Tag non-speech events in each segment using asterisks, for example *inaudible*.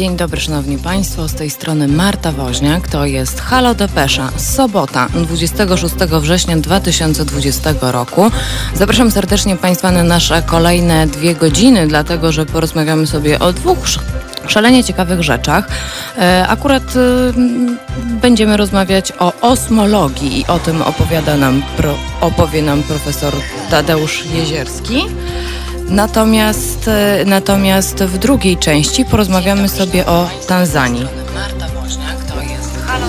Dzień dobry, szanowni państwo. Z tej strony Marta Woźniak. To jest Halo Depesza. Sobota, 26 września 2020 roku. Zapraszam serdecznie państwa na nasze kolejne dwie godziny, dlatego że porozmawiamy sobie o dwóch szalenie ciekawych rzeczach. E, akurat e, będziemy rozmawiać o osmologii i o tym opowiada nam, opowie nam profesor Tadeusz Jezierski. Natomiast, e, natomiast w drugiej części porozmawiamy sobie o Tanzanii. Marta Woźniak, to jest Halo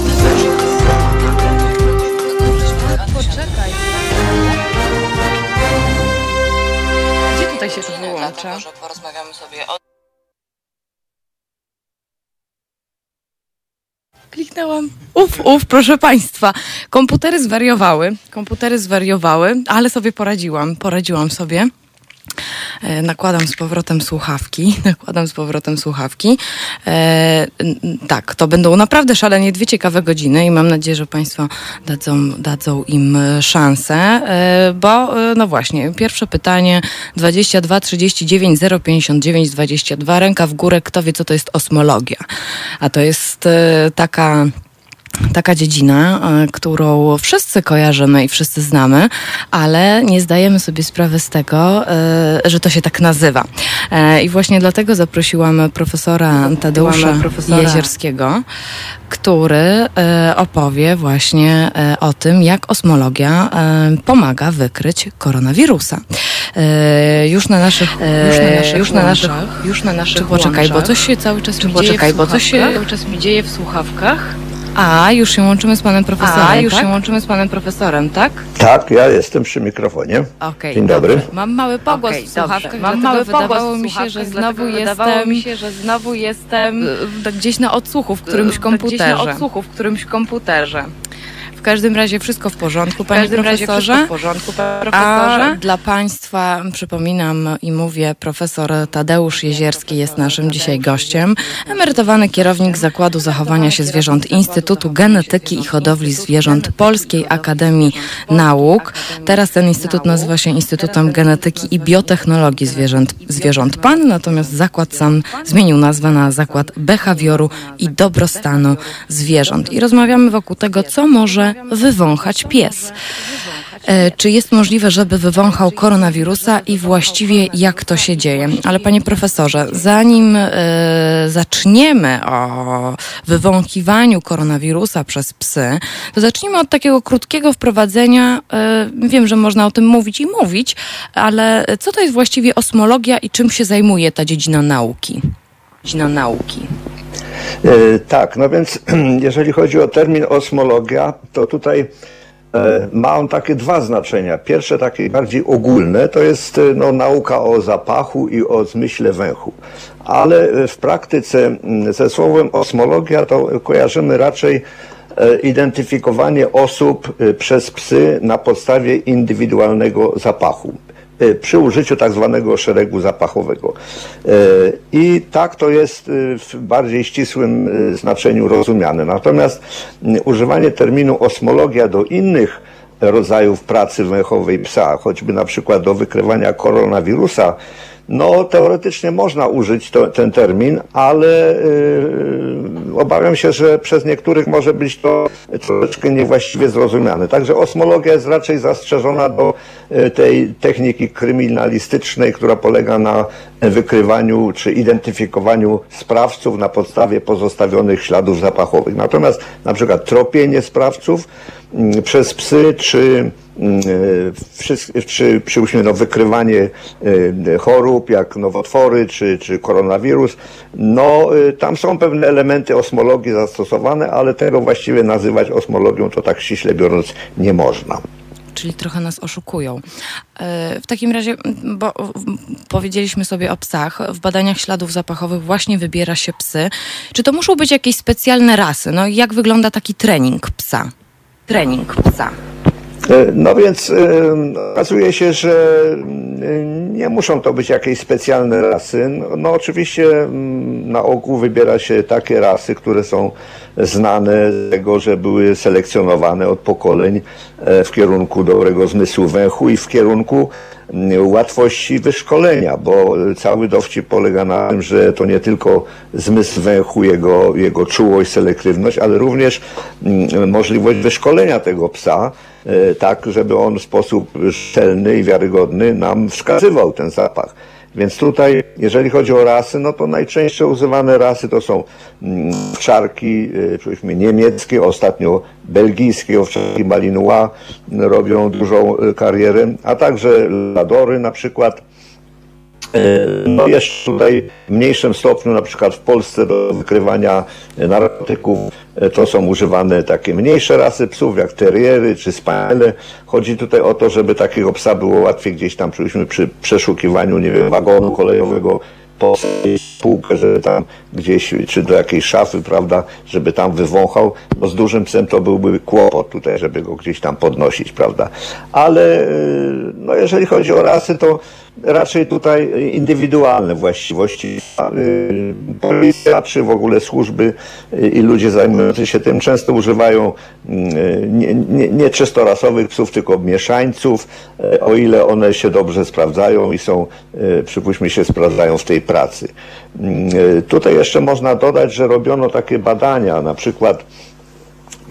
Poczekaj. Gdzie tutaj się to wyłącza? Porozmawiamy sobie o... Kliknęłam. Uf, uf, proszę Państwa. Komputery zwariowały. Komputery zwariowały, ale sobie poradziłam. Poradziłam sobie. E, nakładam z powrotem słuchawki. *laughs* Nakładam z powrotem słuchawki. E, tak, to będą naprawdę szalenie dwie ciekawe godziny i mam nadzieję, że Państwo dadzą, dadzą im szansę, e, bo e, no właśnie, pierwsze pytanie 22 39 059 22, ręka w górę, kto wie co to jest osmologia. A to jest e, taka taka dziedzina, e, którą wszyscy kojarzymy i wszyscy znamy, ale nie zdajemy sobie sprawy z tego, e, że to się tak nazywa. E, I właśnie dlatego zaprosiłam profesora Tadeusza profesora. Jezierskiego, który opowie właśnie o tym, jak osmologia pomaga wykryć koronawirusa. Już na naszych, już na naszych, już na naszych, już na naszych poczekaj, bo coś się cały czas mi dzieje bo coś się cały czas mi dzieje w słuchawkach. A, już się łączymy z panem profesorem. A, już tak? się łączymy z panem profesorem, tak? Tak, ja jestem przy mikrofonie. Okay, Dzień dobry. Dobrze. Mam mały pogłos okay, w słuchawkach, Mam mały wydawało mi się, że znowu jestem, mi się, że znowu jestem gdzieś na odsłuchu w którymś komputerze. Gdzieś na odsłuchu w którymś komputerze. W każdym razie wszystko w porządku, panie profesorze. w porządku, profesorze. A dla państwa przypominam i mówię, profesor Tadeusz Jezierski jest naszym dzisiaj gościem. Emerytowany kierownik Zakładu Zachowania się Zwierząt Instytutu Genetyki i Hodowli Zwierząt Polskiej Akademii Nauk. Teraz ten instytut nazywa się Instytutem Genetyki i Biotechnologii Zwierząt, zwierząt PAN, natomiast zakład sam zmienił nazwę na Zakład Behawioru i Dobrostanu Zwierząt. I rozmawiamy wokół tego, co może wywąchać pies. E, czy jest możliwe, żeby wywąchał koronawirusa i właściwie jak to się dzieje? Ale panie profesorze, zanim e, zaczniemy o wywąchiwaniu koronawirusa przez psy, to zacznijmy od takiego krótkiego wprowadzenia. E, wiem, że można o tym mówić i mówić, ale co to jest właściwie osmologia i czym się zajmuje ta dziedzina nauki? Dziedzina nauki. E, tak, no więc *clears throat* jeżeli chodzi o termin osmologia, to tutaj e, ma on takie dwa znaczenia. Pierwsze, takie bardziej ogólne, to jest e, no, nauka o zapachu i o zmyśle węchu. Ale w praktyce ze słowem osmologia to kojarzymy raczej identyfikowanie osób przez psy na podstawie indywidualnego zapachu. E, przy użyciu tak zwanego szeregu zapachowego. E, I tak to jest e, w bardziej ścisłym znaczeniu rozumiane. Natomiast używanie terminu osmologia do innych rodzajów pracy węchowej psa, choćby na przykład do wykrywania koronawirusa, no, teoretycznie można użyć to, ten termin, ale yy, obawiam się, że przez niektórych może być to troszeczkę niewłaściwie zrozumiane. Także osmologia jest raczej zastrzeżona do yy, tej techniki kryminalistycznej, która polega na wykrywaniu czy identyfikowaniu sprawców na podstawie pozostawionych śladów zapachowych. Natomiast na przykład tropienie sprawców yy, przez psy czy czy przyłóżmy no, wykrywanie e, chorób jak nowotwory czy, czy koronawirus, no e, tam są pewne elementy osmologii zastosowane, ale tego właściwie nazywać osmologią to tak ściśle biorąc nie można czyli trochę nas oszukują. E, w takim razie, bo powiedzieliśmy sobie o psach, w badaniach śladów zapachowych właśnie wybiera się psy. Czy to muszą być jakieś specjalne rasy? No jak wygląda taki trening psa? Trening psa. E, no więc e, okazuje się, że nie muszą to być jakieś specjalne rasy. No, no oczywiście na ogół wybiera się takie rasy, które są znane z tego, że były selekcjonowane od pokoleń w kierunku dobrego zmysłu węchu i w kierunku łatwości wyszkolenia, bo cały dowcip polega na tym, że to nie tylko zmysł węchu, jego, jego czułość, selektywność, ale również możliwość wyszkolenia tego psa, tak, żeby on w sposób szczelny i wiarygodny nam wskazywał ten zapach. Więc tutaj, jeżeli chodzi o rasy, no to najczęściej używane rasy to są owczarki, mm, powiedzmy niemieckie, ostatnio belgijskie owczarki Malinois robią dużą y, karierę, a także ladory na przykład. E, no jeszcze tutaj w mniejszym stopniu, na przykład w Polsce do wykrywania narkotyków, e, to są używane takie mniejsze rasy psów, jak teriery czy spaniele. Chodzi tutaj o to, żeby takiego psa było łatwiej gdzieś tam, przy przeszukiwaniu, nie wiem, wagonu kolejowego, postawić półkę, żeby tam gdzieś, czy do jakiejś szafy, prawda, żeby tam wywąchał. No z dużym psem to byłby kłopot tutaj, żeby go gdzieś tam podnosić, prawda. Ale e, no jeżeli chodzi o rasy, to raczej tutaj indywidualne właściwości. Y, policja czy w ogóle służby y, i ludzie zajmujący się tym często używają y, nie, nie, nie czystorasowych psów, tylko mieszańców, o ile one się dobrze sprawdzają i są, przypuśćmy się, sprawdzają w tej pracy. Tutaj jeszcze można dodać, że robiono takie badania, na przykład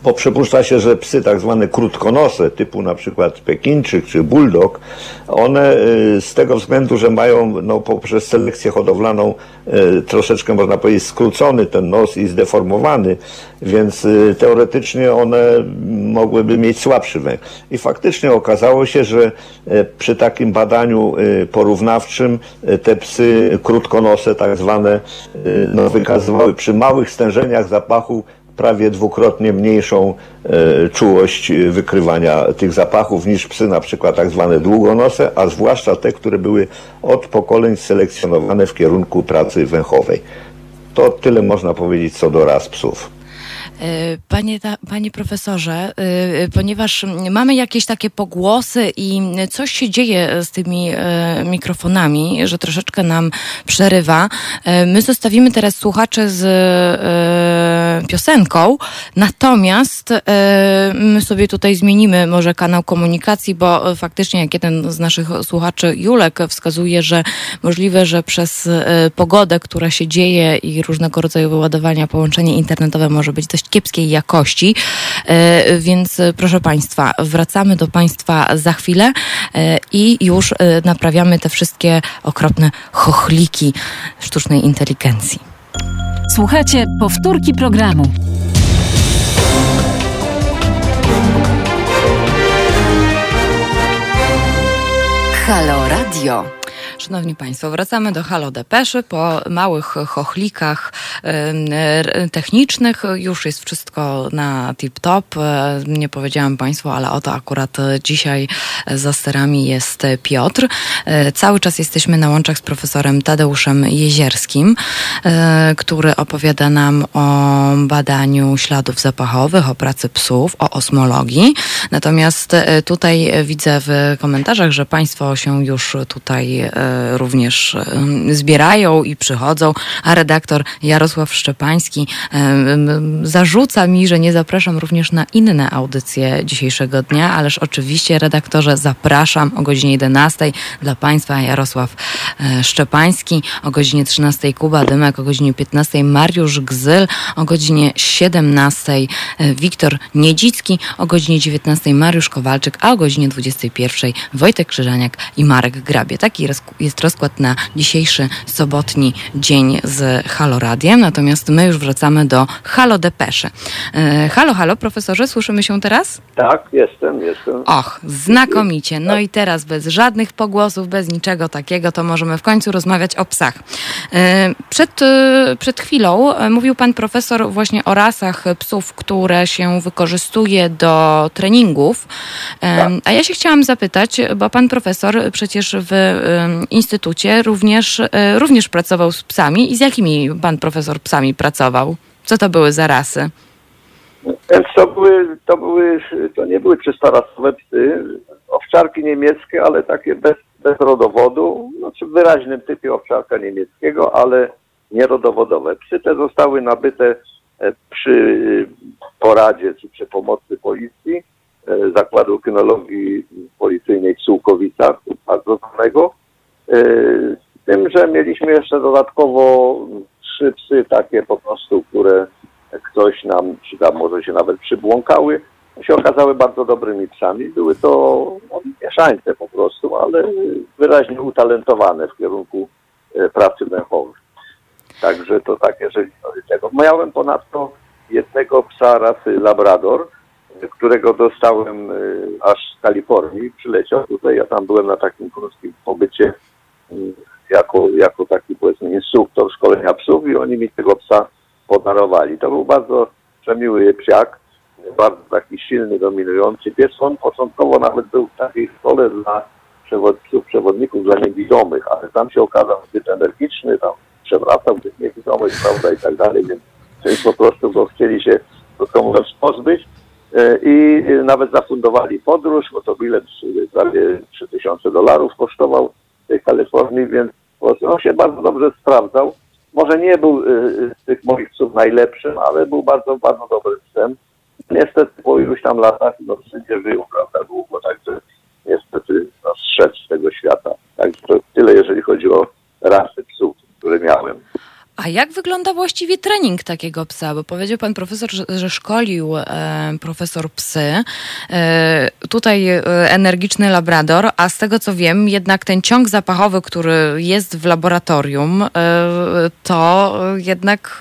bo przypuszcza się, że psy tak zwane krótkonose, typu na przykład Pekinczyk czy Bulldog, one y, z tego względu, że mają no, poprzez selekcję hodowlaną y, troszeczkę można powiedzieć skrócony ten nos i zdeformowany, więc y, teoretycznie one mogłyby mieć słabszy węch. I faktycznie okazało się, że przy takim badaniu porównawczym te psy krótkonose tak zwane no, wykazywały przy małych stężeniach zapachu prawie dwukrotnie mniejszą e, czułość wykrywania tych zapachów niż psy na przykład tak zwane długonose, a zwłaszcza te, które były od pokoleń selekcjonowane w kierunku pracy węchowej. To tyle można powiedzieć co do ras psów. E, panie, ta, panie profesorze, e, ponieważ mamy jakieś takie pogłosy i coś się dzieje z tymi e, mikrofonami, że troszeczkę nam przerywa, my zostawimy teraz słuchaczy z piosenką, natomiast my sobie tutaj zmienimy może kanał komunikacji, bo faktycznie jak jeden z naszych słuchaczy, Julek, wskazuje, że możliwe, że przez pogodę, która się dzieje i różnego rodzaju wyładowania, połączenie internetowe może być dość kiepskiej jakości. E, więc e, proszę Państwa, wracamy do Państwa za chwilę e, i już naprawiamy te wszystkie okropne chochliki sztucznej inteligencji. Słuchajcie powtórki programu. Halo Radio. Szanowni Państwo, wracamy do Halo Depeszy. Po małych chochlikach technicznych już jest wszystko na tip-top. E, nie powiedziałam Państwu, ale oto akurat dzisiaj za sterami jest Piotr. E, cały czas jesteśmy na łączach z profesorem Tadeuszem Jezierskim, e, który opowiada nam o badaniu śladów zapachowych, o pracy psów, o osmologii. Natomiast tutaj widzę w komentarzach, że Państwo się już tutaj również zbierają i przychodzą, a redaktor Jarosław Szczepański zarzuca mi, że nie zapraszam również na inne audycje dzisiejszego dnia, ależ oczywiście redaktorze zapraszam o godzinie 11 dla Państwa Jarosław e, Szczepański, o godzinie 13 Kuba Dymek, o godzinie 15 Mariusz Gzyl, o godzinie 17 e, Wiktor Niedzicki, o godzinie 19 Mariusz Kowalczyk, a o godzinie 21 Wojtek Krzyżaniak i Marek Grabie. Taki jest rozkład na dzisiejszy sobotni dzień z Halo Radiem, natomiast my już wracamy do Halo Depesze. E, halo, halo, profesorze, słyszymy się teraz? Tak, jestem, jestem. Och, znakomicie. No i teraz bez żadnych pogłosów, bez niczego takiego, to możemy w końcu rozmawiać o psach. E, przed, e, przed chwilą mówił pan profesor właśnie o rasach psów, które się wykorzystuje do treningów. Tak. A ja się chciałam zapytać, bo pan profesor przecież w instytucie również, e, również pracował z psami. I z jakimi pan profesor psami pracował? Co to były za rasy? To były, to były, to nie były czysto rasowe psy, owczarki niemieckie, ale takie bez, bez rodowodu, znaczy w wyraźnym typie owczarka niemieckiego, ale nierodowodowe. Psy te zostały nabyte e, przy poradzie czy przy pomocy policji, e, Zakładu Kynologii policyjnej w Sułkowicach, bardzo znanego. Z tym, że mieliśmy jeszcze dodatkowo trzy psy takie po prostu, które ktoś nam, czy tam może się nawet przybłąkały, się okazały bardzo dobrymi psami. Były to no, mieszańce po prostu, ale wyraźnie utalentowane w kierunku e, pracy węchowej. Także to tak, jeżeli chodzi tego. Miałem ponadto jednego psa rasy Labrador, którego dostałem e, aż z Kalifornii. Przyleciał tutaj, ja tam byłem na takim krótkim pobycie jako, jako taki powiedzmy instruktor szkolenia psów i oni mi tego psa podarowali. To był bardzo przemiły psiak, bardzo taki silny, dominujący pies. On początkowo nawet był w takiej szkole dla przewod psów przewodników, dla niewidomych, ale tam się okazał zbyt energiczny, tam przewracał tych niewidomych, prawda, i tak dalej, więc, więc po prostu go chcieli się, krótko mówiąc, pozbyć e, i nawet zafundowali podróż, bo to bilet prawie 3000 dolarów kosztował w tej Kalifornii, więc on się bardzo dobrze sprawdzał. Może nie był y, y, z tych moich psów najlepszym, ale był bardzo, bardzo dobrym psem. Niestety po iluś tam latach no, nie żył, prawda, długo, także niestety no, zszedł z tego świata. Także tyle, jeżeli chodzi o rasy psów, które miałem. A jak wygląda właściwie trening takiego psa? Bo powiedział pan profesor, że, że szkolił e, profesor psy. E, tutaj e, energiczny labrador, a z tego co wiem, jednak ten ciąg zapachowy, który jest w laboratorium, e, to jednak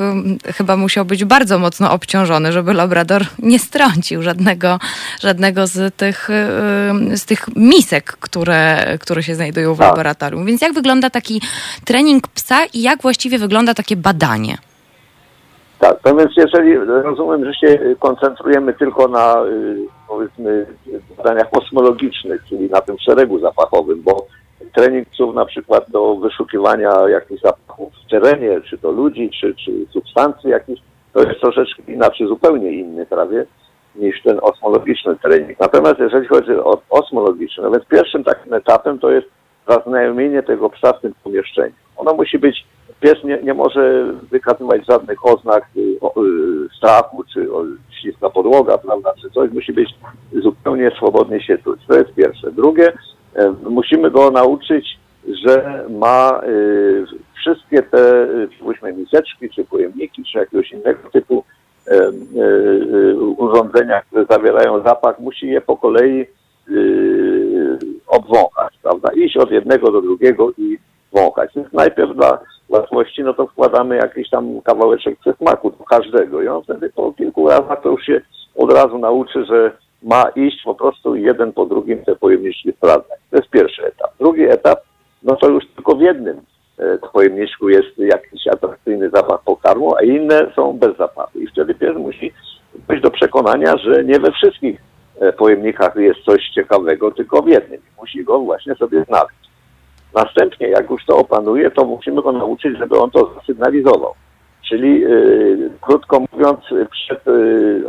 e, chyba musiał być bardzo mocno obciążony, żeby labrador nie strącił żadnego, żadnego z, tych, e, z tych misek, które, które się znajdują w tak. laboratorium. Więc jak wygląda taki trening psa i jak właściwie wygląda taki takie badanie. Tak, no więc jeżeli rozumiem, że się koncentrujemy tylko na y, powiedzmy badaniach kosmologicznych, czyli na tym szeregu zapachowym, bo trening psów na przykład do wyszukiwania jakichś zapachów w terenie, czy to ludzi, czy, czy substancji jakichś, to jest troszeczkę inaczej, zupełnie inny prawie niż ten osmologiczny trening. Natomiast jeżeli chodzi o osmologiczny, no więc pierwszym takim etapem to jest zaznajomienie tego psa w tym pomieszczeniu. Ono musi być pies nie, nie może wykazywać żadnych oznak y, y, strachu, czy o, śliska podłoga, prawda, czy coś. Musi być zupełnie swobodnie się czuć. To jest pierwsze. Drugie, e, musimy go nauczyć, że ma y, wszystkie te, powiedzmy, miseczki, czy pojemniki, czy jakiegoś innego typu e, e, urządzenia, które zawierają zapach, musi je po kolei obwąchać, prawda? Iść od jednego do drugiego i wąchać. Więc najpierw dla łatwości, no to wkładamy jakiś tam kawałeczek przesmaku do każdego i on wtedy po kilku razach to już się od razu nauczy, że ma iść po prostu jeden po drugim te pojemniczki sprawdzać. To jest pierwszy etap. Drugi etap, no to już tylko w jednym e, pojemniczku jest jakiś atrakcyjny zapach pokarmu, a inne są bez zapachu. I wtedy pies musi dojść do przekonania, że nie we wszystkich e, pojemnikach jest coś ciekawego, tylko w jednym. Musi go właśnie sobie znaleźć. Następnie, jak już to opanuje, to musimy go nauczyć, żeby on to zasygnalizował. Czyli yy, krótko mówiąc, przed, yy,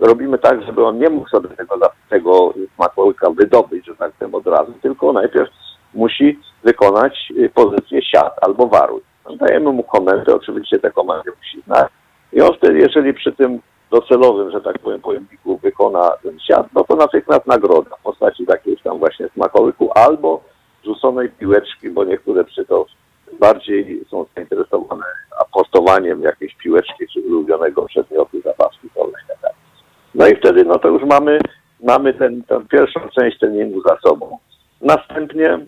robimy tak, żeby on nie mógł sobie tego, tego smakołyka wydobyć, że tak powiem, od razu, tylko najpierw musi wykonać y, pozycję siat albo waruj. Dajemy mu komendę, oczywiście te komendy musi znać i on wtedy, jeżeli przy tym docelowym, że tak powiem, pojemniku wykona ten siat, no to natychmiast nagroda w postaci takiej tam właśnie smakołyku albo rzuconej piłeczki, bo niektóre psy to bardziej są zainteresowane apostowaniem jakiejś piłeczki czy ulubionego przedmiotu, zabawki polnej. Tak no i wtedy no to już mamy, mamy ten, tę pierwszą część treningu za sobą. Następnie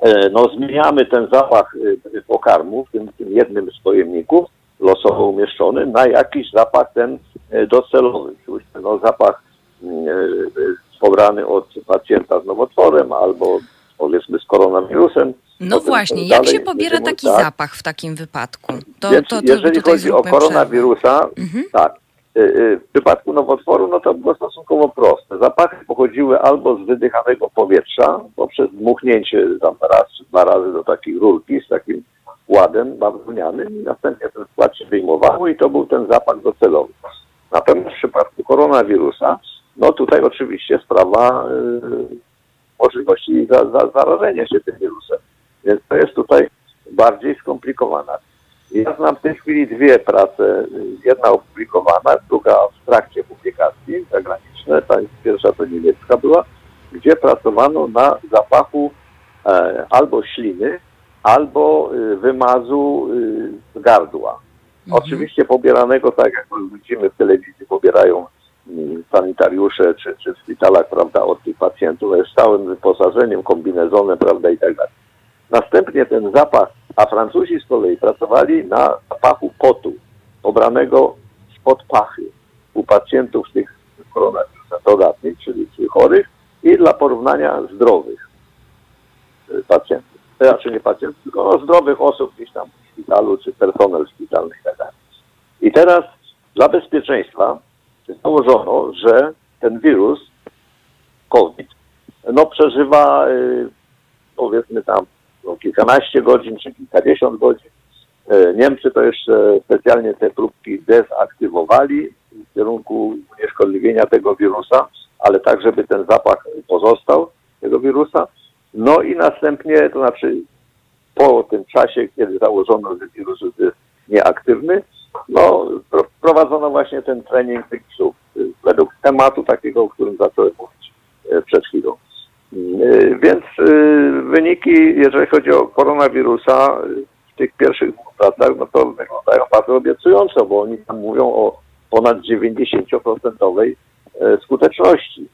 e, no, zmieniamy ten zapach e, pokarmu w tym, tym jednym z pojemników losowo umieszczony na jakiś zapach ten e, docelowy. No, zapach pobrany od pacjenta z nowotworem albo powiedzmy z koronawirusem. No właśnie, jak się pobiera taki tak. zapach w takim wypadku? To, Więc to, to jeżeli chodzi o koronawirusa, mhm. tak, y, y, w przypadku nowotworu, no to było stosunkowo proste. Zapachy pochodziły albo z wydychanego powietrza, poprzez dmuchnięcie tam raz czy dwa razy do takiej rurki z takim ładem bawełnianym i następnie ten skład się wyjmowało i to był ten zapach docelowy. Natomiast w przypadku koronawirusa, no tutaj oczywiście sprawa y, możliwości za, za, zarażenia się tym wirusem. Więc to jest tutaj bardziej skomplikowana. Ja znam w tej chwili dwie prace. Jedna opublikowana, druga w trakcie publikacji zagraniczne. Ta pierwsza to niemiecka była. gdzie pracowano na zapachu e, albo śliny, albo y, wymazu y, z gardła. Oczywiście pobieranego, tak jak widzimy w telewizji, pobierają sanitariusze czy, czy w szpitalach, prawda, od tych pacjentów z całym wyposażeniem, kombinezonem, prawda, i tak dalej. Następnie ten zapach, a Francuzi z kolei pracowali na zapachu potu, pobranego spod pachy u pacjentów tych koronawirusach dodatnich, czyli, czyli chorych i dla porównania zdrowych pacjentów. Znaczy nie pacjentów, tylko no, zdrowych osób gdzieś tam w szpitalu, czy personel szpitalny i tak dalej. I teraz dla bezpieczeństwa założono, że ten wirus COVID no, przeżywa y, powiedzmy tam no, kilkanaście godzin czy kilkadziesiąt godzin. Y, Niemcy to jeszcze specjalnie te próbki dezaktywowali w kierunku unieszkodliwienia tego wirusa, ale tak, żeby ten zapach pozostał tego wirusa. No i następnie, to znaczy po tym czasie, kiedy założono, że wirus jest nieaktywny, no, prowadzono właśnie ten trening tych psów y, według tematu takiego, o którym zacząłem mówić y, przed chwilą. Y, Więc wyniki, jeżeli chodzi o koronawirusa, w tych pierwszych dwóch pracach, no to wyglądają bardzo obiecująco, bo oni tam mówią o ponad 90% e, skuteczności.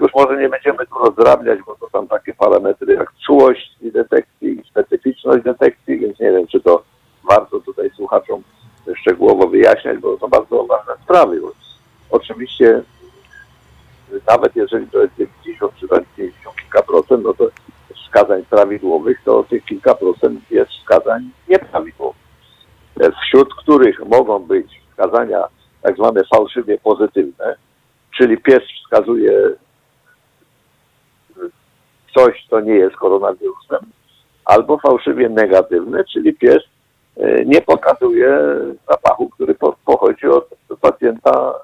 Już może nie będziemy tu rozdrabniać, bo to są takie parametry jak czułość detekcji specyficzność detekcji, więc nie wiem, czy to warto tutaj słuchaczom szczegółowo wyjaśniać, bo to bardzo ważne sprawy. Oczywiście y, nawet jeżeli to jest 90 czy nawet 50 kilka procent, no to wskazań prawidłowych, to tych kilka procent jest wskazań nieprawidłowych, e, wśród których mogą być wskazania tak zwane fałszywie pozytywne, czyli pies wskazuje coś, co nie jest koronawirusem, albo fałszywie negatywne, czyli pies nie pokazuje zapachu, który po, pochodzi od pacjenta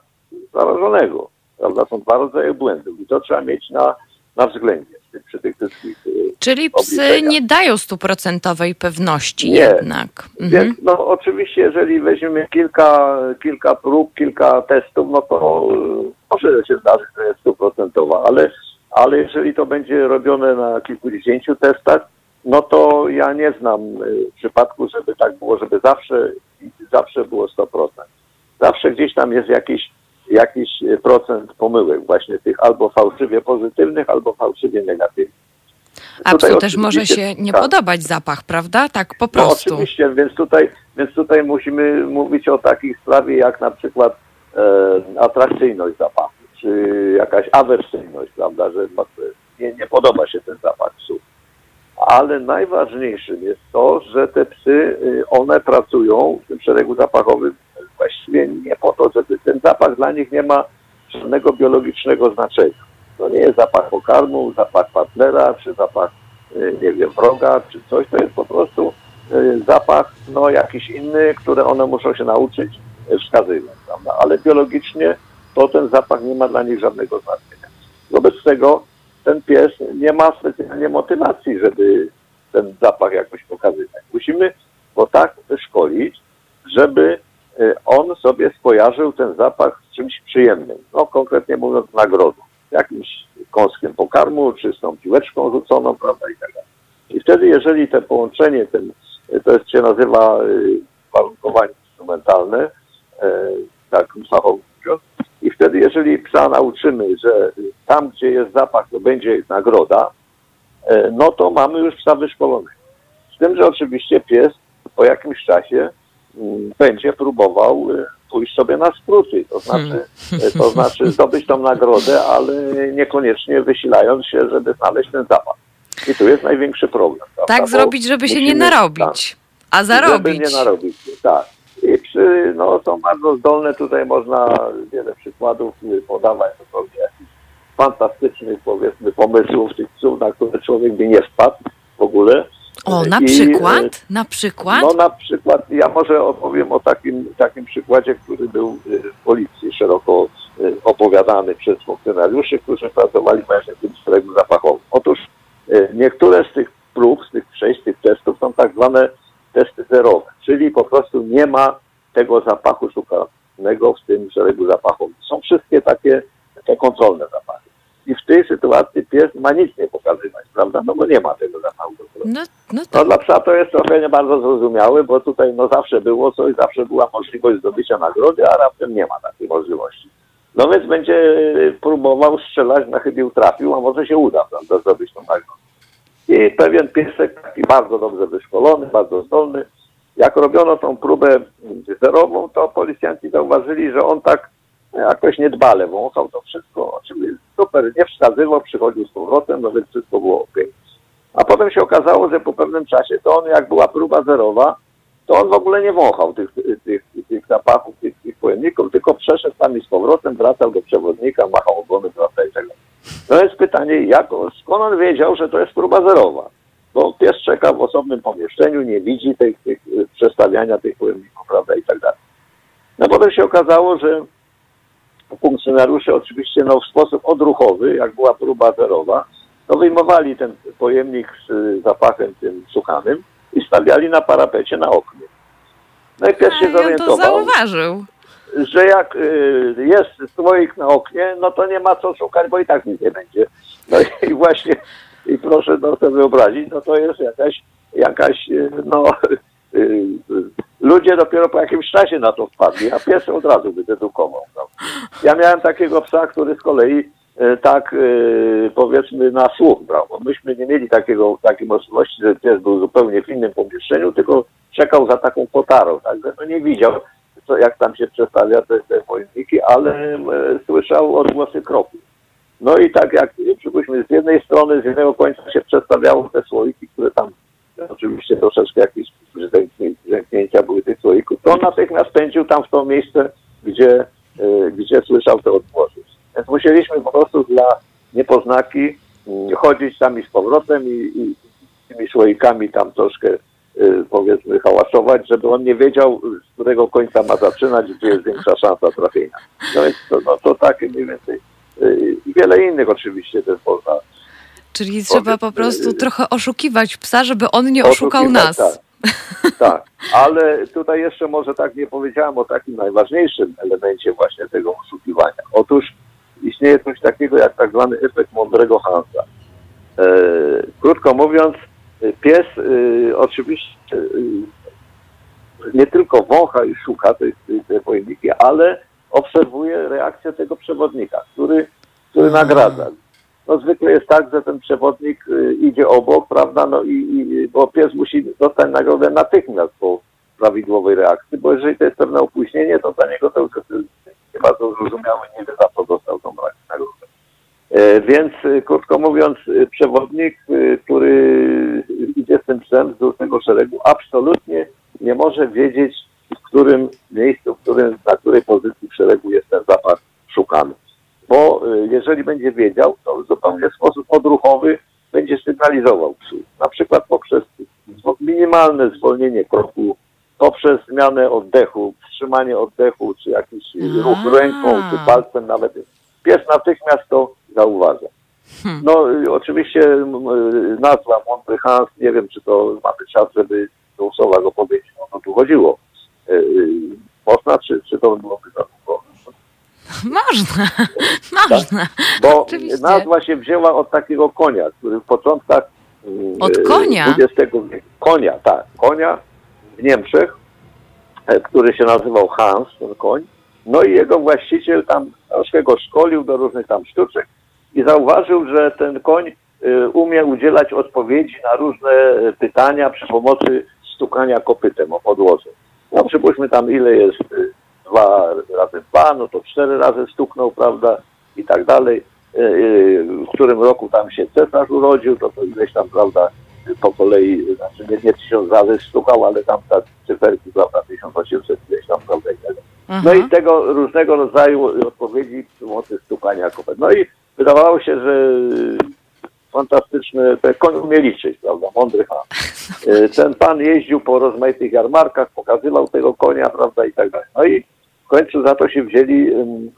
zarażonego. Prawda? Są dwa rodzaje błędów i to trzeba mieć na, na względzie przy, tych wszystkich e, Czyli psy nie dają stuprocentowej pewności Nie. jednak. Mhm. Więc no oczywiście, jeżeli weźmiemy kilka, kilka prób, kilka testów, no to y, może się zdarzyć, że jest stuprocentowa, ale, ale jeżeli to będzie robione na kilkudziesięciu testach, no to ja nie znam y, przypadku, żeby tak było, żeby zawsze, zawsze było 100%. Zawsze gdzieś tam jest jakiś, jakiś y, procent pomyłek właśnie tych albo fałszywie pozytywnych, albo fałszywie negatywnych. A psu też może się nie tak. podobać zapach, prawda? Tak po No prostu. oczywiście, więc tutaj, więc tutaj musimy mówić o takich sprawie jak na przykład e, atrakcyjność zapachu, czy jakaś awersyjność, prawda, że no, nie, nie podoba się ten zapach psów. Ale najważniejszym jest to, że te psy, y, one pracują w tym szeregu zapachowym właściwie nie po to, żeby ten zapach dla nich nie ma żadnego biologicznego znaczenia. To nie jest zapach pokarmu, zapach partnera, czy zapach, y, nie wiem, wroga, czy coś. To jest po prostu y, zapach, no jakiś inny, który one muszą się nauczyć wskazywać, prawda? Ale biologicznie to ten zapach nie ma dla nich żadnego znaczenia. Wobec tego ten pies nie ma specjalnie motywacji, żeby ten zapach jakoś pokazywać. Musimy go tak wyszkolić, żeby y, on sobie skojarzył ten zapach z czymś przyjemnym. No konkretnie mówiąc nagrodą. Jakimś kąskiem pokarmu, czy z tą piłeczką rzuconą, prawda, i tak dalej. I wtedy, jeżeli te połączenie, ten, to jest, się nazywa y, warunkowanie instrumentalne, y, tak fachowo i wtedy, jeżeli psa nauczymy, że tam, gdzie jest zapach, to będzie nagroda, y, no to mamy już psa wyszkolonego. Z tym, że oczywiście pies po jakimś czasie mm, będzie próbował y, pójść sobie na skróty, to znaczy, y, to znaczy zdobyć tą nagrodę, ale niekoniecznie wysilając się, żeby znaleźć ten zapach. I tu jest największy problem. prawda? Tak Bo zrobić, żeby się nie narobić, a żeby zarobić. nie narobić, tak. I psy no, są bardzo zdolne, tutaj można wiele przykładów y, podawać, są jakichś fantastycznych, powiedzmy, pomysłów tych psów, na które człowiek by nie wpadł w ogóle. O, na I, przykład? Na przykład? No na przykład, ja może opowiem o takim, takim przykładzie, który był y, w policji szeroko y, opowiadany przez funkcjonariuszy, którzy pracowali właśnie w tym szeregu zapachowym. Otóż y, niektóre z tych prób, z tych przejść, z tych testów są tak zwane testy zerowe, czyli po prostu nie ma tego zapachu szukanego w tym szeregu zapachowym. Są wszystkie takie te kontrolne zapachy. I w tej sytuacji pies ma nic nie pokazywać, prawda? No bo nie ma tego zapachu. No, no No tak. dla psa to jest trochę nie bardzo zrozumiałe, bo tutaj no zawsze było coś, zawsze była możliwość zdobycia nagrody, a raptem nie ma takiej możliwości. No więc będzie próbował strzelać na chybił trafił, a może się uda, prawda, zdobyć tą nagrodę. I pewien piesek, taki bardzo dobrze wyszkolony, bardzo zdolny, jak robiono tą próbę zerową, to policjanci zauważyli, że on tak jakoś niedbale wąchał to wszystko. Oczywiście super, nie wskazywał, przychodził z powrotem, no więc wszystko było ok. A potem się okazało, że po pewnym czasie to on, jak była próba zerowa, to on w ogóle nie wąchał tych, tych, tych zapachów, tych, tych pojemników, tylko przeszedł tam i z powrotem, wracał do przewodnika, machał ogonem, prawda i tak dalej. To jest pytanie, jak, skąd on wiedział, że to jest próba zerowa? Bo pies czeka w osobnym pomieszczeniu, nie widzi tych, tych y, przestawiania tych pojemników, prawda, i tak dalej. No potem się okazało, że funkcjonariusze oczywiście no, w sposób odruchowy, jak była próba zerowa, no wyjmowali ten pojemnik z y, zapachem tym suchanym i stawiali na parapecie na oknie. No i pies się A, ja to zorientował, zauważył. Że jak y, jest słoik na oknie, no to nie ma co szukać, bo i tak nic nie będzie. No i, *laughs* właśnie, i proszę no, sobie wyobrazić, no to jest jakaś, jakaś y, no, y, ludzie dopiero po jakimś czasie na to wpadli, a pies od razu wydedukował. No. Ja miałem takiego psa, który z kolei tak powiedzmy na słuch brał, myśmy nie mieli takiego, takiej możliwości, że pies był zupełnie w innym pomieszczeniu, tylko czekał za taką kotarą, także no nie widział, co, jak tam się przestawia te, te ale e, słyszał odgłosy kroków. No i tak jak przypuśćmy z jednej strony, z jednego końca się przestawiało te słoiki, które tam oczywiście troszeczkę jakieś zęknięcia były tych słoików, to natychmiast pędził tam w to miejsce, gdzie, e, gdzie słyszał te odgłosy. Więc musieliśmy po prostu dla niepoznaki mm, chodzić tam i z powrotem i, i tymi słoikami tam troszkę powiedzmy hałasować, żeby on nie wiedział, z którego końca ma zaczynać, gdzie jest większa szansa trafienia. No więc to, no, to takie mniej więcej. y, I wiele innych oczywiście też można Czyli trzeba po prostu y, trochę oszukiwać psa, żeby on nie oszukał nas. Tak, tak, ale tutaj jeszcze może tak nie powiedziałem o takim najważniejszym elemencie właśnie tego oszukiwania. Otóż istnieje coś takiego jak tak zwany efekt mądrego Hansa. E, krótko mówiąc, y, pies y, oczywiście y, nie tylko wącha i szuka te, te pojemniki, ale obserwuje reakcję tego przewodnika, który, który nagradza. No zwykle jest tak, że ten przewodnik y, idzie obok, prawda, no i, i bo pies musi dostać nagrodę natychmiast po prawidłowej reakcji, bo jeżeli to jest pewne opóźnienie, to dla niego to już jest nie bardzo zrozumiałe, nie wie za co dostał tą nagrodę. E, Więc y, krótko mówiąc, y, przewodnik, który idzie z tym psem wzdłuż tego szeregu, absolutnie nie może wiedzieć, w którym miejscu, w którym, na której pozycji w szeregu jest ten zapach szukany. Bo jeżeli będzie wiedział, to zupełnie w sposób odruchowy będzie sygnalizował psu. Na przykład poprzez minimalne zwolnienie kroku, poprzez zmianę oddechu, wstrzymanie oddechu, czy jakiś ruch ręką, czy palcem nawet. Pies natychmiast to zauważa. No y, oczywiście nazwa Mądry Hans, nie wiem czy to mamy czas, żeby tą słowa go powiedzieć, o co tu chodziło. Y, y, Można, czy, czy to byłoby za długo? Można, *laughs* można. Bo Oczywiście. nazwa się wzięła od takiego konia, który w początkach Od konia? XX wieku. Konia, tak. Konia w Niemczech, e, który się nazywał Hans, ten koń. No i jego właściciel tam troszkę go szkolił do różnych tam sztuczek i zauważył, że ten koń e, umie udzielać odpowiedzi na różne e, pytania przy pomocy stukania kopytem o podłodze. No przypuśćmy tam ile jest e, dwa razy dwa, no to cztery razy stuknął, prawda, i tak dalej. W którym roku tam się cesarz urodził, to to ileś tam, prawda, po kolei, znaczy nie, nie tysiąc razy stukał, ale tam ta cyferki, prawda, 1800 ileś tam, prawda, i tak dalej. No i tego różnego rodzaju odpowiedzi przy pomocy stukania kopyt. No i wydawało się, że fantastyczne, te koń umie liczyć, prawda, mądry Han. E, *laughs* Ten pan jeździł po rozmaitych jarmarkach, pokazywał tego konia, prawda, i tak dalej. No i w końcu za to się wzięli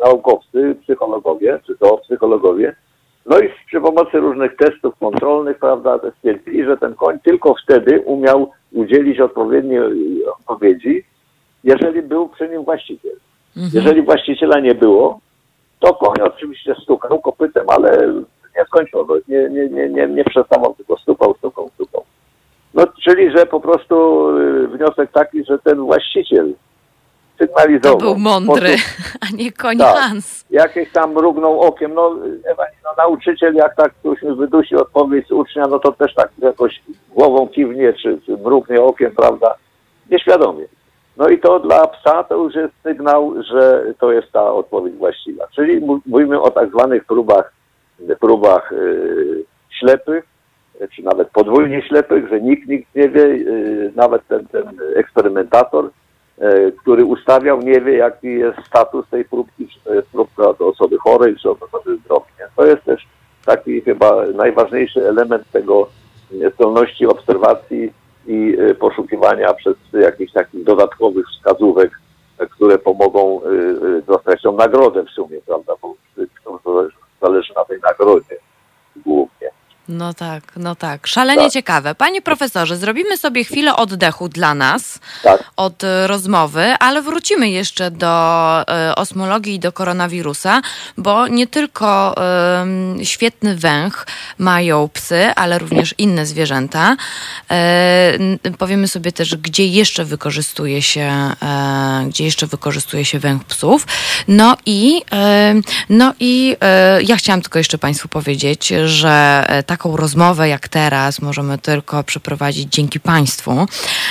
naukowcy, psychologowie, czy to psychologowie, no i przy pomocy różnych testów kontrolnych, prawda, stwierdzili, że ten koń tylko wtedy umiał udzielić odpowiedniej e, odpowiedzi, jeżeli był przy nim właściciel. Jeżeli właściciela nie było, to koń oczywiście stukał kopytem, ale nie skończono, nie, nie, nie, nie, nie przestawał, tylko stukał, stukał, stukał. No, czyli, że po prostu y, wniosek taki, że ten właściciel sygnalizował. To był mądry, sposób- a nie koń Tak. Hans. jakieś tam mrugnął okiem. No, no nauczyciel, jak tak ktoś wydusi odpowiedź z ucznia, no to też tak jakoś głową kiwnie, czy, czy mrugnie okiem, prawda? Nieświadomie. No i to dla psa to już jest sygnał, że to jest ta odpowiedź właściwa. Czyli mówimy o tak zwanych próbach, próbach yy, ślepych, czy nawet podwójnie ślepych, że nikt, nikt nie wie, yy, nawet ten, ten eksperymentator, e, który ustawiał, nie wie, jaki jest status tej próbki, czy to jest próbka od osoby chorej, czy osoby zdrowej. To jest też taki chyba najważniejszy element tego e, zdolności obserwacji i e, poszukiwania przez jakichś takich dodatkowych wskazówek, które pomogą e, e, dostać tą nagrodę w sumie, prawda, bo to zależy na tej nagrodzie głównie. No tak, no tak. Szalenie Tak. ciekawe. Panie profesorze, zrobimy sobie chwilę oddechu dla nas Tak. od e, rozmowy, ale wrócimy jeszcze do e, osmologii i do koronawirusa, bo nie tylko świetny węch mają psy, ale również inne zwierzęta. E, powiemy sobie też, gdzie jeszcze wykorzystuje się, e, gdzie jeszcze wykorzystuje się węch psów. No i, e, no i ja chciałam tylko jeszcze Państwu powiedzieć, że e, taką rozmowę jak teraz możemy tylko przeprowadzić dzięki Państwu,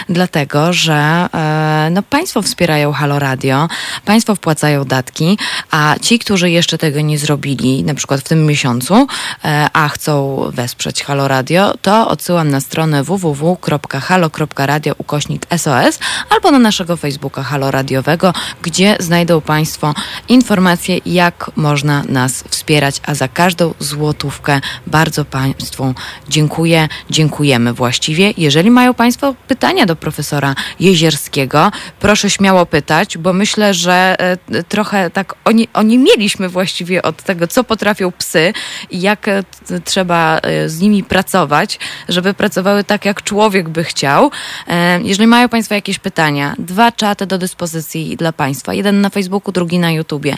dlatego że e, no, Państwo wspierają Halo Radio, Państwo wpłacają datki, a ci, którzy jeszcze tego nie zrobili, na przykład w tym miesiącu, e, a chcą wesprzeć Halo Radio, to odsyłam na stronę www.halo.radio ukośnik SOS albo na naszego Facebooka Halo Radiowego, gdzie znajdą Państwo informacje, jak można nas wspierać, a za każdą złotówkę bardzo Państwu dziękuję, dziękujemy właściwie. Jeżeli mają Państwo pytania do profesora Jezierskiego, proszę śmiało pytać, bo myślę, że e, trochę tak oni, oni mieliśmy właściwie od tego, co potrafią psy i jak e, trzeba e, z nimi pracować, żeby pracowały tak, jak człowiek by chciał. Jeżeli mają Państwo jakieś pytania, dwa czaty do dyspozycji dla Państwa. Jeden na Facebooku, drugi na YouTubie.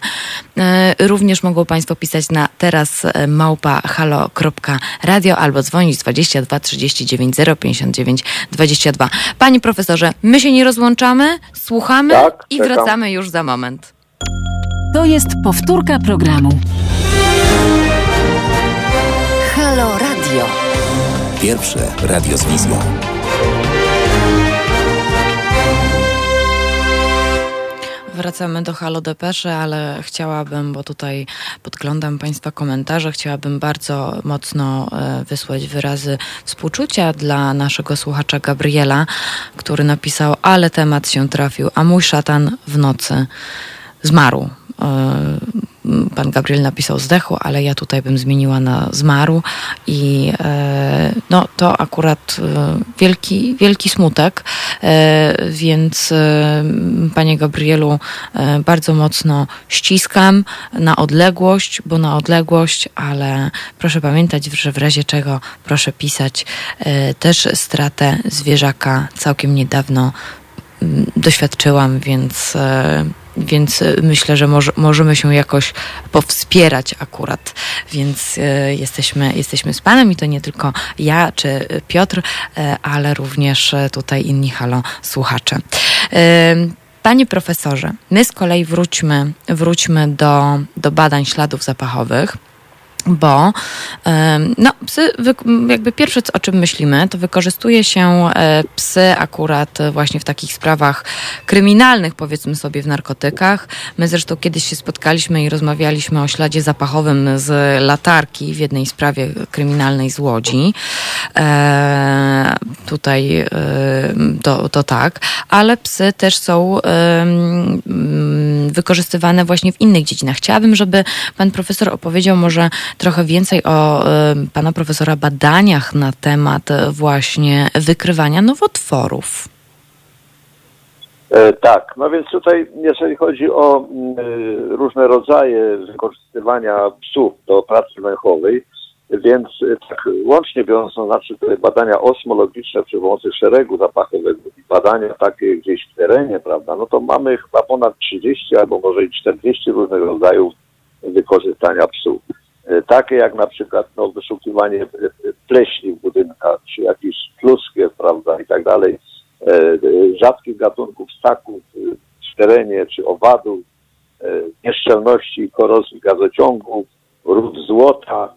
Również mogą Państwo pisać na teraz małpa halo.radio albo dzwonić 22 39 059 22. Panie profesorze, my się nie rozłączamy, słuchamy Tak, i czekam. wracamy już za moment. To jest powtórka programu. Halo Radio. Pierwsze radio z wizją. Wracamy do Halo Depeszy, ale chciałabym, bo tutaj podglądam Państwa komentarze, chciałabym bardzo mocno e, wysłać wyrazy współczucia dla naszego słuchacza Gabriela, który napisał, ale temat się trafił, a mój szatan w nocy zmarł. Pan Gabriel napisał zdechł, ale ja tutaj bym zmieniła na zmarł. I e, no to akurat e, wielki, wielki smutek, e, więc panie Gabrielu bardzo mocno ściskam na odległość, bo na odległość, ale proszę pamiętać, że w razie czego proszę pisać też stratę zwierzaka. Całkiem niedawno mm, doświadczyłam, więc, więc e, myślę, że może, możemy się jakoś powspierać akurat. Więc e, jesteśmy, jesteśmy z Panem i to nie tylko ja czy Piotr, e, ale również tutaj inni halo słuchacze. Panie profesorze, my z kolei wróćmy, wróćmy do, do badań śladów zapachowych bo no, psy, jakby pierwsze, o czym myślimy, to wykorzystuje się e, psy akurat e, właśnie w takich sprawach kryminalnych, powiedzmy sobie, w narkotykach. My zresztą kiedyś się spotkaliśmy i rozmawialiśmy o śladzie zapachowym z latarki w jednej sprawie kryminalnej z Łodzi. E, tutaj e, to, to tak, ale psy też są mm, wykorzystywane właśnie w innych dziedzinach. Chciałabym, żeby pan profesor opowiedział może trochę więcej o pana profesora badaniach na temat e, właśnie wykrywania nowotworów. E, tak, no więc tutaj, jeżeli chodzi o e, różne rodzaje wykorzystywania psów do pracy węchowej, więc tak łącznie biorąc, to znaczy te badania osmologiczne przy pomocy szeregu zapachowego i badania takie gdzieś w terenie, prawda, no to mamy chyba ponad 30 albo może i 40 różnych rodzajów wykorzystania psów. E, takie jak na przykład no, wyszukiwanie e, pleśni w budynkach, czy jakiś pluskiew, prawda, i tak dalej, e, e, rzadkich gatunków ssaków e, w terenie, czy owadów, e, nieszczelności i korozji gazociągów, ród złota,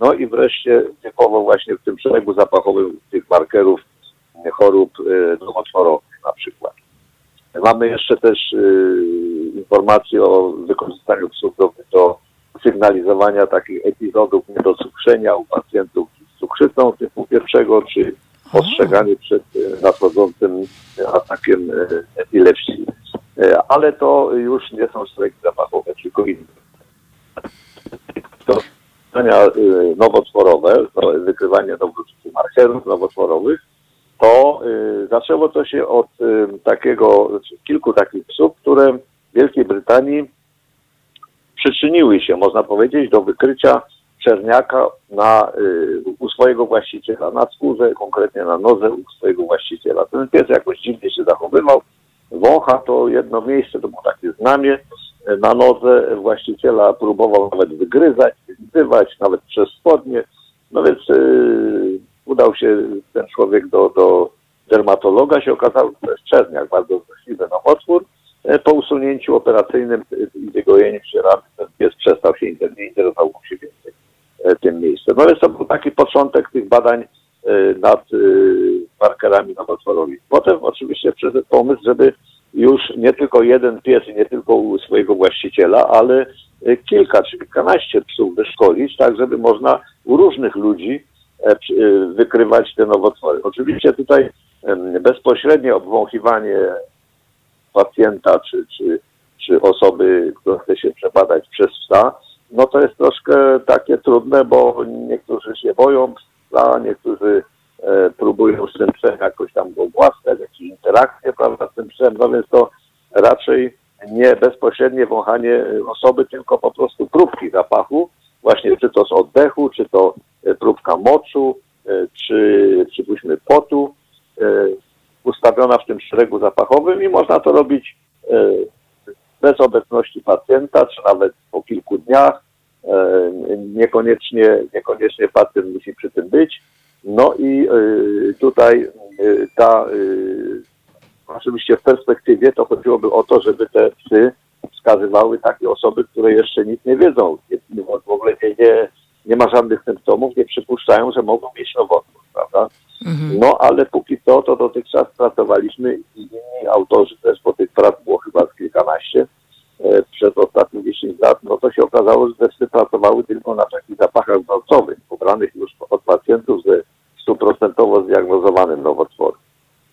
no i wreszcie typowo właśnie w tym szeregu zapachowym tych markerów e, chorób e, nowotworowych na przykład. Mamy jeszcze też informacje o wykorzystaniu psów do, do sygnalizowania takich epizodów niedocukrzenia u pacjentów z cukrzycą typu pierwszego, czy ostrzeganie przed y, nadchodzącym atakiem y, epilepsji. Y, Ale to już nie są strajki zapachowe, tylko inne. To badania nowotworowe, to wykrywanie nowych markerów nowotworowych, to zaczęło to się od takiego, kilku takich psów, które w Wielkiej Brytanii przyczyniły się, można powiedzieć, do wykrycia czerniaka na, y, u swojego właściciela, na skórze, konkretnie na nodze u swojego właściciela. Ten pies jakoś dziwnie się zachowywał. Wącha to jedno miejsce, to było takie znamie. y, Na nodze właściciela próbował nawet wygryzać, wyzywać, nawet przez spodnie. No więc y, udał się ten człowiek do, do dermatologa, się okazało, że to jest czerniak, bardzo złośliwy nowotwór. E, Po usunięciu operacyjnym y, i wygojeniu się rany ten pies przestał się nie interesował się więcej e, tym miejscem. No więc to był taki początek tych badań e, nad markerami nowotworowymi. Potem oczywiście przyszedł pomysł, żeby już nie tylko jeden pies i nie tylko u swojego właściciela, ale e, kilka czy kilkanaście psów wyszkolić, tak żeby można u różnych ludzi e, e, wykrywać te nowotwory. Oczywiście tutaj bezpośrednie obwąchiwanie pacjenta czy, czy, czy osoby, która chce się przebadać przez psa, no to jest troszkę takie trudne, bo niektórzy się boją psa, niektórzy e, próbują z tym psem jakoś tam go głaskać, jakieś interakcje, prawda, z tym psem, no więc to raczej nie bezpośrednie wąchanie osoby, tylko po prostu próbki zapachu, właśnie czy to z oddechu, czy to e, próbka moczu, e, czy przypuśćmy potu, e, ustawiona w tym szeregu zapachowym i można to robić e, bez obecności pacjenta, czy nawet po kilku dniach. E, Niekoniecznie, niekoniecznie pacjent musi przy tym być. No i e, tutaj ta, oczywiście w perspektywie to chodziłoby o to, żeby te psy wskazywały takie osoby, które jeszcze nic nie wiedzą, w ogóle nie, nie, nie ma żadnych symptomów, nie przypuszczają, że mogą mieć nowotwór, prawda? No ale póki co, to dotychczas pracowaliśmy i inni autorzy też, bo tych prac było chyba z kilkanaście e, przez ostatnie 10 lat, no to się okazało, że te psy pracowały tylko na takich zapachach wzorcowych, pobranych już od pacjentów ze stuprocentowo zdiagnozowanym nowotworem.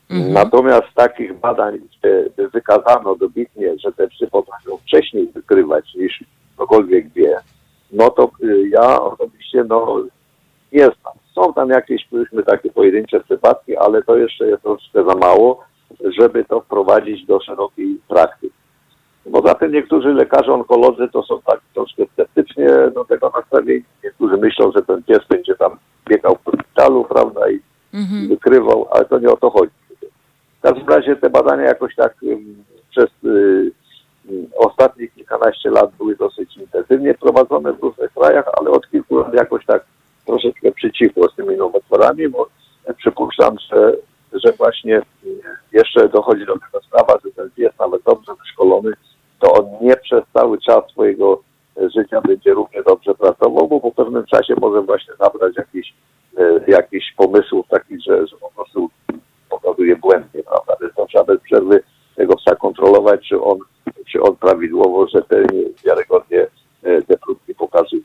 Natomiast takich badań, gdzie wykazano dobitnie, że te psy potrafią wcześniej wykrywać niż ktokolwiek wie, no to y, ja osobiście no, nie znam. Są tam jakieś, powiedzmy, takie pojedyncze przypadki, ale to jeszcze jest troszkę za mało, żeby to wprowadzić do szerokiej praktyki. Poza tym niektórzy lekarze onkolodzy to są tak troszkę sceptycznie do tego nastawieni. Niektórzy myślą, że ten pies będzie tam biegał po szpitalu, prawda, i i wykrywał, ale to nie o to chodzi. W każdym razie te badania jakoś tak przez y, ostatnie kilkanaście lat były dosyć intensywnie prowadzone w różnych krajach, ale od kilku lat jakoś tak troszeczkę przycichło z tymi nowotworami, bo przypuszczam, że, że właśnie jeszcze dochodzi do tego sprawa, że ten pies nawet dobrze wyszkolony, to on nie przez cały czas swojego życia będzie równie dobrze pracował, bo po pewnym czasie może właśnie zabrać jakiś, e, jakiś pomysłów takich, że, że po prostu pokazuje błędnie, prawda? Więc to trzeba bez przerwy tego psa kontrolować, czy on, czy on prawidłowo, rzetelnie, wiarygodnie e, te próbki pokazuje.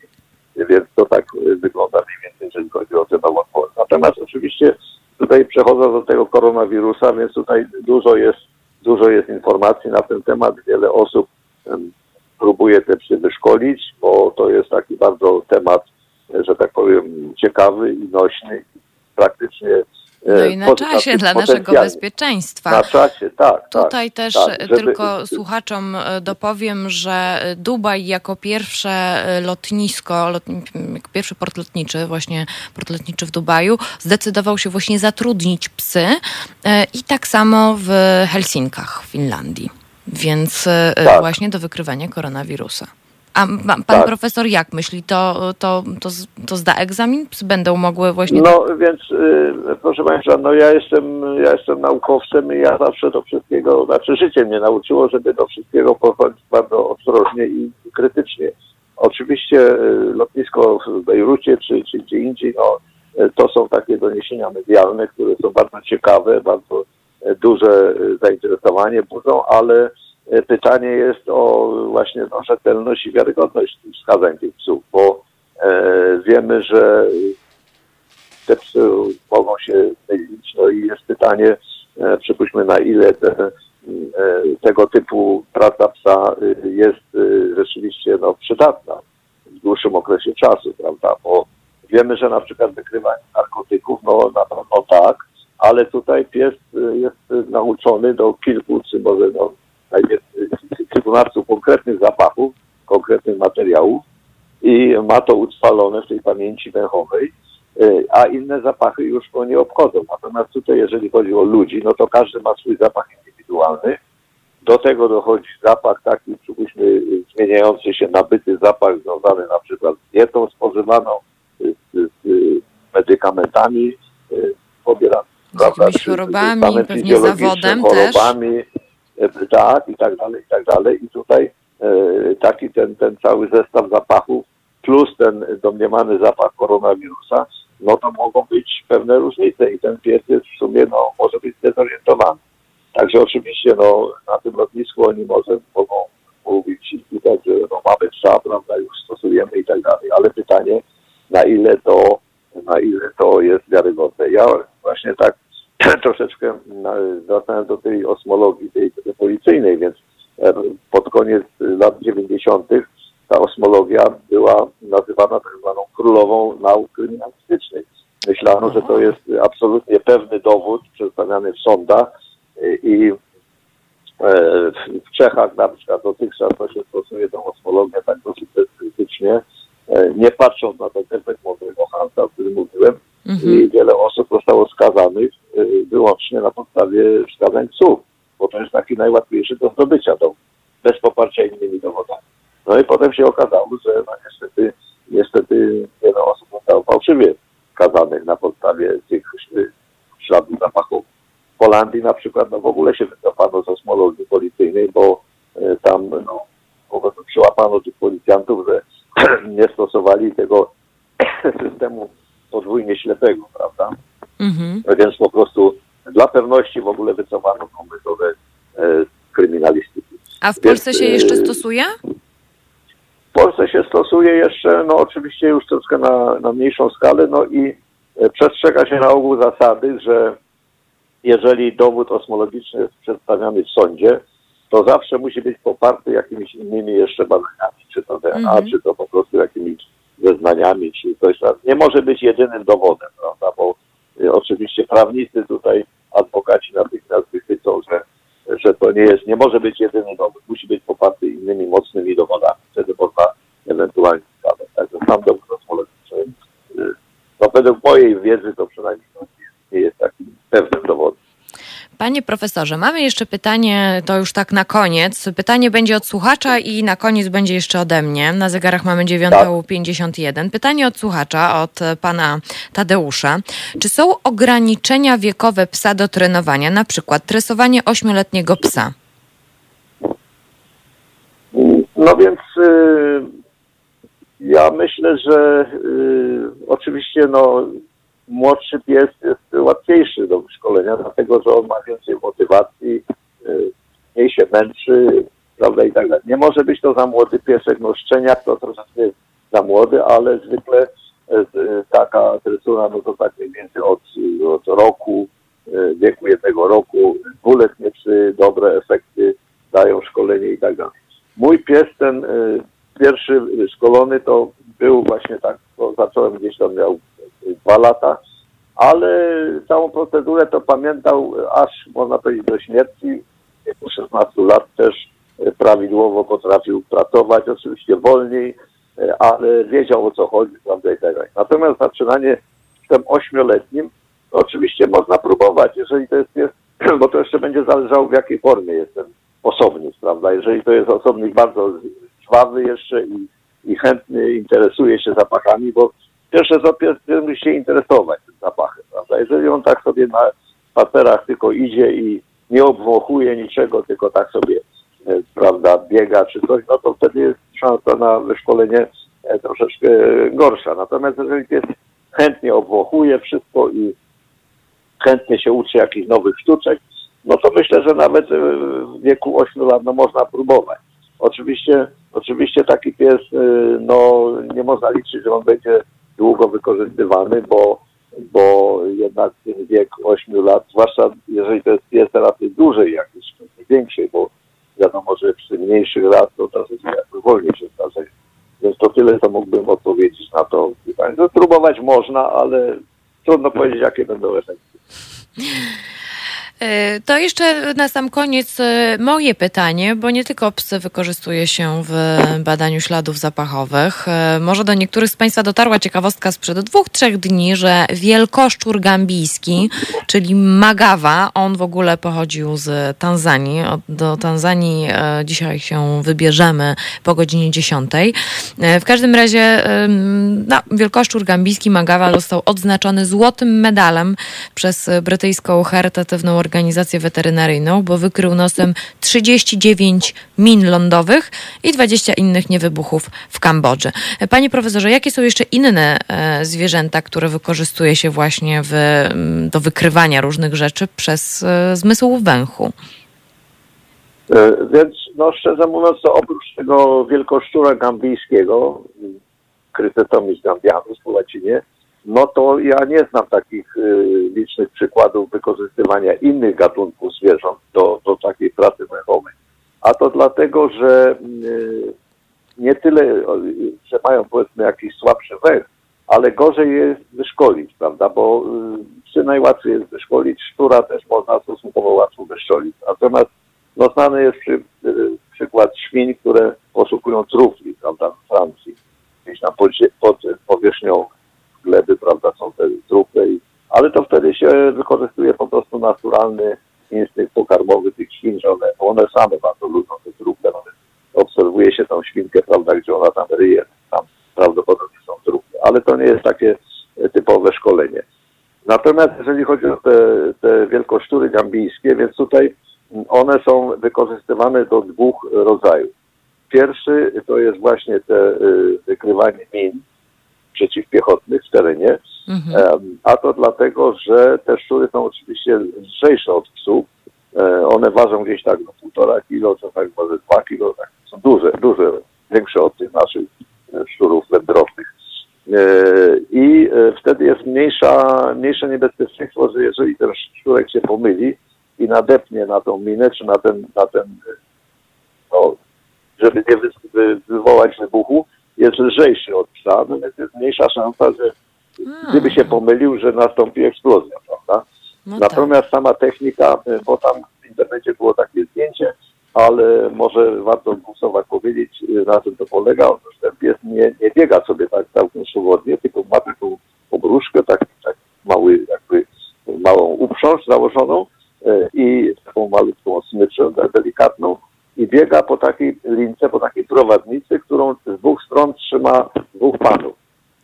Więc to tak e, wygląda mniej więcej, jeżeli chodzi o te nowotwory. Natomiast oczywiście tutaj przechodząc do tego koronawirusa, więc tutaj dużo jest, dużo jest informacji na ten temat. Wiele osób próbuje te psy wyszkolić, bo to jest taki bardzo temat, e, że tak powiem, ciekawy i nośny. Praktycznie No i na czasie dla naszego bezpieczeństwa. Na czasie, tak. Tutaj tak, też tak, e, żeby- tylko słuchaczom e, dopowiem, że e, Dubaj jako pierwsze e, lotnisko, lot, pierwszy port lotniczy, właśnie port lotniczy w Dubaju, zdecydował się właśnie zatrudnić psy e, i tak samo w Helsinkach w Finlandii. Więc e, Tak. właśnie do wykrywania koronawirusa. A pan Tak. profesor jak myśli? To, to, to, to zda egzamin? Będą mogły właśnie... No więc y, proszę Państwa, no ja jestem, ja jestem naukowcem i ja zawsze do wszystkiego, znaczy życie mnie nauczyło, żeby do wszystkiego podchodzić bardzo ostrożnie i krytycznie. Oczywiście y, lotnisko w Bejrucie czy, czy gdzie indziej, no y, to są takie doniesienia medialne, które są bardzo ciekawe, bardzo duże zainteresowanie budzą, ale pytanie jest o właśnie no, rzetelność i wiarygodność wskazań tych psów, bo e, wiemy, że te psy mogą się mylić. No i jest pytanie, e, przypuśćmy, na ile te, e, tego typu praca psa e, jest e, rzeczywiście no, przydatna w dłuższym okresie czasu, prawda? Bo wiemy, że na przykład wykrywanie narkotyków, no na pewno tak, ale tutaj pies e, jest e, nauczony do kilku, czy może no, e, kilkunastu konkretnych zapachów, konkretnych materiałów i ma to utrwalone w tej pamięci węchowej, y, a inne zapachy już go nie obchodzą. Natomiast tutaj, jeżeli chodzi o ludzi, no to każdy ma swój zapach indywidualny. Do tego dochodzi zapach taki, przypuśćmy, y, zmieniający się nabyty zapach związany na przykład z dietą spożywaną, y, z, z y, medykamentami y, pobieranymi. Z jakimiś chorobami, pewnie zawodem też. chorobami, e, tak, i tak dalej, i tak dalej. I tutaj e, taki ten, ten cały zestaw zapachów plus ten domniemany zapach koronawirusa, no to mogą być pewne różnice i ten pies jest w sumie, no, może być zdezorientowany. Także oczywiście, no, na tym lotnisku oni może mogą mówić i widać, że no, mamy psa, prawda, już stosujemy i tak dalej, ale pytanie, na ile to, na ile to jest wiarygodne. Ja właśnie tak *laughs* troszeczkę na- wracając do tej osmologii, tej, policyjnej, więc e, pod koniec lat 90. ta osmologia była nazywana tak zwaną królową nauk kryminalistycznych. Myślano, że to jest absolutnie pewny dowód przedstawiany w sądach i e, w Czechach na przykład dotychczas to się stosuje tą osmologię tak dosyć bezkrytycznie, e, nie patrząc na ten efekt mądrego Hansa, o którym mówiłem, i wiele osób zostało skazanych wyłącznie na podstawie wskazań psów, bo to jest taki najłatwiejszy do zdobycia dowód, bez poparcia innymi dowodami. No i potem się okazało, że no niestety, niestety wiele osób zostało fałszywie skazanych na podstawie tych y, śladów zapachowych. W Holandii na przykład no w ogóle się wycofano z osmologii policyjnej, bo y, tam no, po prostu przyłapano tych policjantów, że *clears throat* nie stosowali tego *clears throat* systemu podwójnie ślepego, prawda? Mhm. Więc po prostu dla pewności w ogóle wycofano tą metodę e, kryminalistyki. A w Polsce się Więc, jeszcze y, stosuje? W Polsce się stosuje jeszcze, no oczywiście już troszkę na, na mniejszą skalę, no i e, przestrzega się na ogół zasady, że jeżeli dowód osmologiczny jest przedstawiany w sądzie, to zawsze musi być poparty jakimiś innymi jeszcze badaniami, czy to DNA, Mhm. czy to po prostu jakimiś zeznaniami, czy coś tam. Nie może być jedynym dowodem, prawda, bo oczywiście prawnicy tutaj, adwokaci natychmiast wychwycą, że, że to nie jest, nie może być jedyny dowód, musi być poparty innymi mocnymi dowodami, wtedy można ewentualnie skazać. Także sam dowód osmologiczny, y, no według mojej wiedzy to przynajmniej nie jest takim pewnym dowodem. Panie profesorze, mamy jeszcze pytanie, to już tak na koniec. Pytanie będzie od słuchacza i na koniec będzie jeszcze ode mnie. Na zegarach mamy 9.51. Pytanie od słuchacza, od pana Tadeusza. Czy są ograniczenia wiekowe psa do trenowania, na przykład tresowanie ośmioletniego psa? No więc y, ja myślę, że y, oczywiście no, młodszy pies jest łatwiejszy do szkolenia, dlatego że on ma więcej motywacji, y, mniej się męczy, prawda i tak dalej. Nie może być to za młody piesek, no szczeniak to troszeczkę za młody, ale zwykle y, taka tresura, no to tak mniej więcej od, od roku, y, wieku jednego roku, dwuletnie psy, dobre efekty dają szkolenie i tak dalej. Mój pies ten pierwszy szkolony to był właśnie tak, zacząłem gdzieś tam miał dwa lata, ale całą procedurę to pamiętał aż można powiedzieć do śmierci. Wieku 16 lat też y, prawidłowo potrafił pracować, oczywiście wolniej, y, ale wiedział o co chodzi, prawda i tak dalej. Natomiast zaczynanie tym ośmioletnim, oczywiście można próbować, jeżeli to jest pies, *clears throat* bo to jeszcze będzie zależało w jakiej formie jest ten osobnik, prawda? Jeżeli to jest osobnik bardzo żwawy jeszcze i, i chętny interesuje się zapachami, bo pierwsze co pierwszy się interesować tym zapachem, prawda? Jeżeli on tak sobie na spacerach tylko idzie i nie obwąchuje niczego, tylko tak sobie, e, prawda, biega czy coś, no to wtedy jest szansa na wyszkolenie e, troszeczkę gorsza. Natomiast jeżeli pies chętnie obwąchuje wszystko i chętnie się uczy jakichś nowych sztuczek, no to myślę, że nawet e, w wieku 8 lat no, można próbować. Oczywiście, oczywiście taki pies, e, no nie można liczyć, że on będzie długo wykorzystywany, bo, bo jednak ten wiek 8 lat, zwłaszcza jeżeli to jest pies raczej dłużej jakiejś, większej, bo wiadomo, że przy mniejszych lat to troszeczkę jakby wolniej się starzeje. Więc to tyle, co mógłbym odpowiedzieć na to. No, próbować można, ale trudno powiedzieć, jakie będą efekty. *laughs* E, to jeszcze na sam koniec e, moje pytanie, bo nie tylko psy wykorzystuje się w badaniu śladów zapachowych. E, może do niektórych z Państwa dotarła ciekawostka sprzed dwóch, trzech dni, że wielkoszczur gambijski, czyli magawa, on w ogóle pochodził z Tanzanii. Do Tanzanii dzisiaj się wybierzemy po godzinie 10. W każdym razie no, wielkoszczur gambijski magawa został odznaczony złotym medalem przez brytyjską charytatywną organizację organizację weterynaryjną, bo wykrył nosem 39 min lądowych i 20 innych niewybuchów w Kambodży. Panie profesorze, jakie są jeszcze inne e, zwierzęta, które wykorzystuje się właśnie w, do wykrywania różnych rzeczy przez e, zmysł węchu? E, więc, no szczerze mówiąc, to oprócz tego wielkoszczura gambijskiego, Krytetomis gambianus po łacinie, no to ja nie znam takich y, licznych przykładów wykorzystywania innych gatunków zwierząt do, do takiej pracy węchowej. A to dlatego, że y, nie tyle, że mają powiedzmy jakiś słabszy węch, ale gorzej jest wyszkolić, prawda, bo y, psy najłatwiej jest wyszkolić, szczura też można stosunkowo łatwo wyszkolić. Natomiast no, znany jest przy, przykład świń, które poszukują trufli, prawda, w Francji, gdzieś na pod, pod powierzchnią gleby, prawda, są te trupy, i, ale to wtedy się wykorzystuje po prostu naturalny instynkt pokarmowy tych świn, że one, one same bardzo lubią te trupy. No, obserwuje się tą świnkę, prawda, gdzie ona tam ryje, tam prawdopodobnie są trupy, ale to nie jest takie typowe szkolenie. Natomiast jeżeli chodzi o te, te wielkoszczury gambijskie, więc tutaj one są wykorzystywane do dwóch rodzajów. Pierwszy to jest właśnie te y, wykrywanie min, przeciwpiechotnych w terenie. Mhm. A to dlatego, że te szczury są oczywiście lżejsze od psów. E, one ważą gdzieś tak do półtora kilo, co tak może dwa kilo, tak są duże, duże, większe od tych naszych e, szczurów wędrownych. E, I wtedy jest mniejsza, mniejsze niebezpieczeństwo, że jeżeli ten szczurek się pomyli i nadepnie na tą minę, czy na ten, na ten no, żeby nie wywołać wybuchu, jest lżejszy od psa, więc jest mniejsza szansa, że gdyby się pomylił, że nastąpi eksplozja, prawda? No tak. Natomiast tak. sama technika, y, bo tam w internecie było takie zdjęcie, ale może warto w słowach powiedzieć, y, na czym to polega. Otóż ten pies nie, nie biega sobie tak całkiem swobodnie, tylko ma taką obruszkę, tak, tak mały, jakby małą uprząż założoną y, i taką malutką smyczę delikatną i biega po takiej lince, po takiej prowadnicy, którą z dwóch stron trzyma dwóch panów.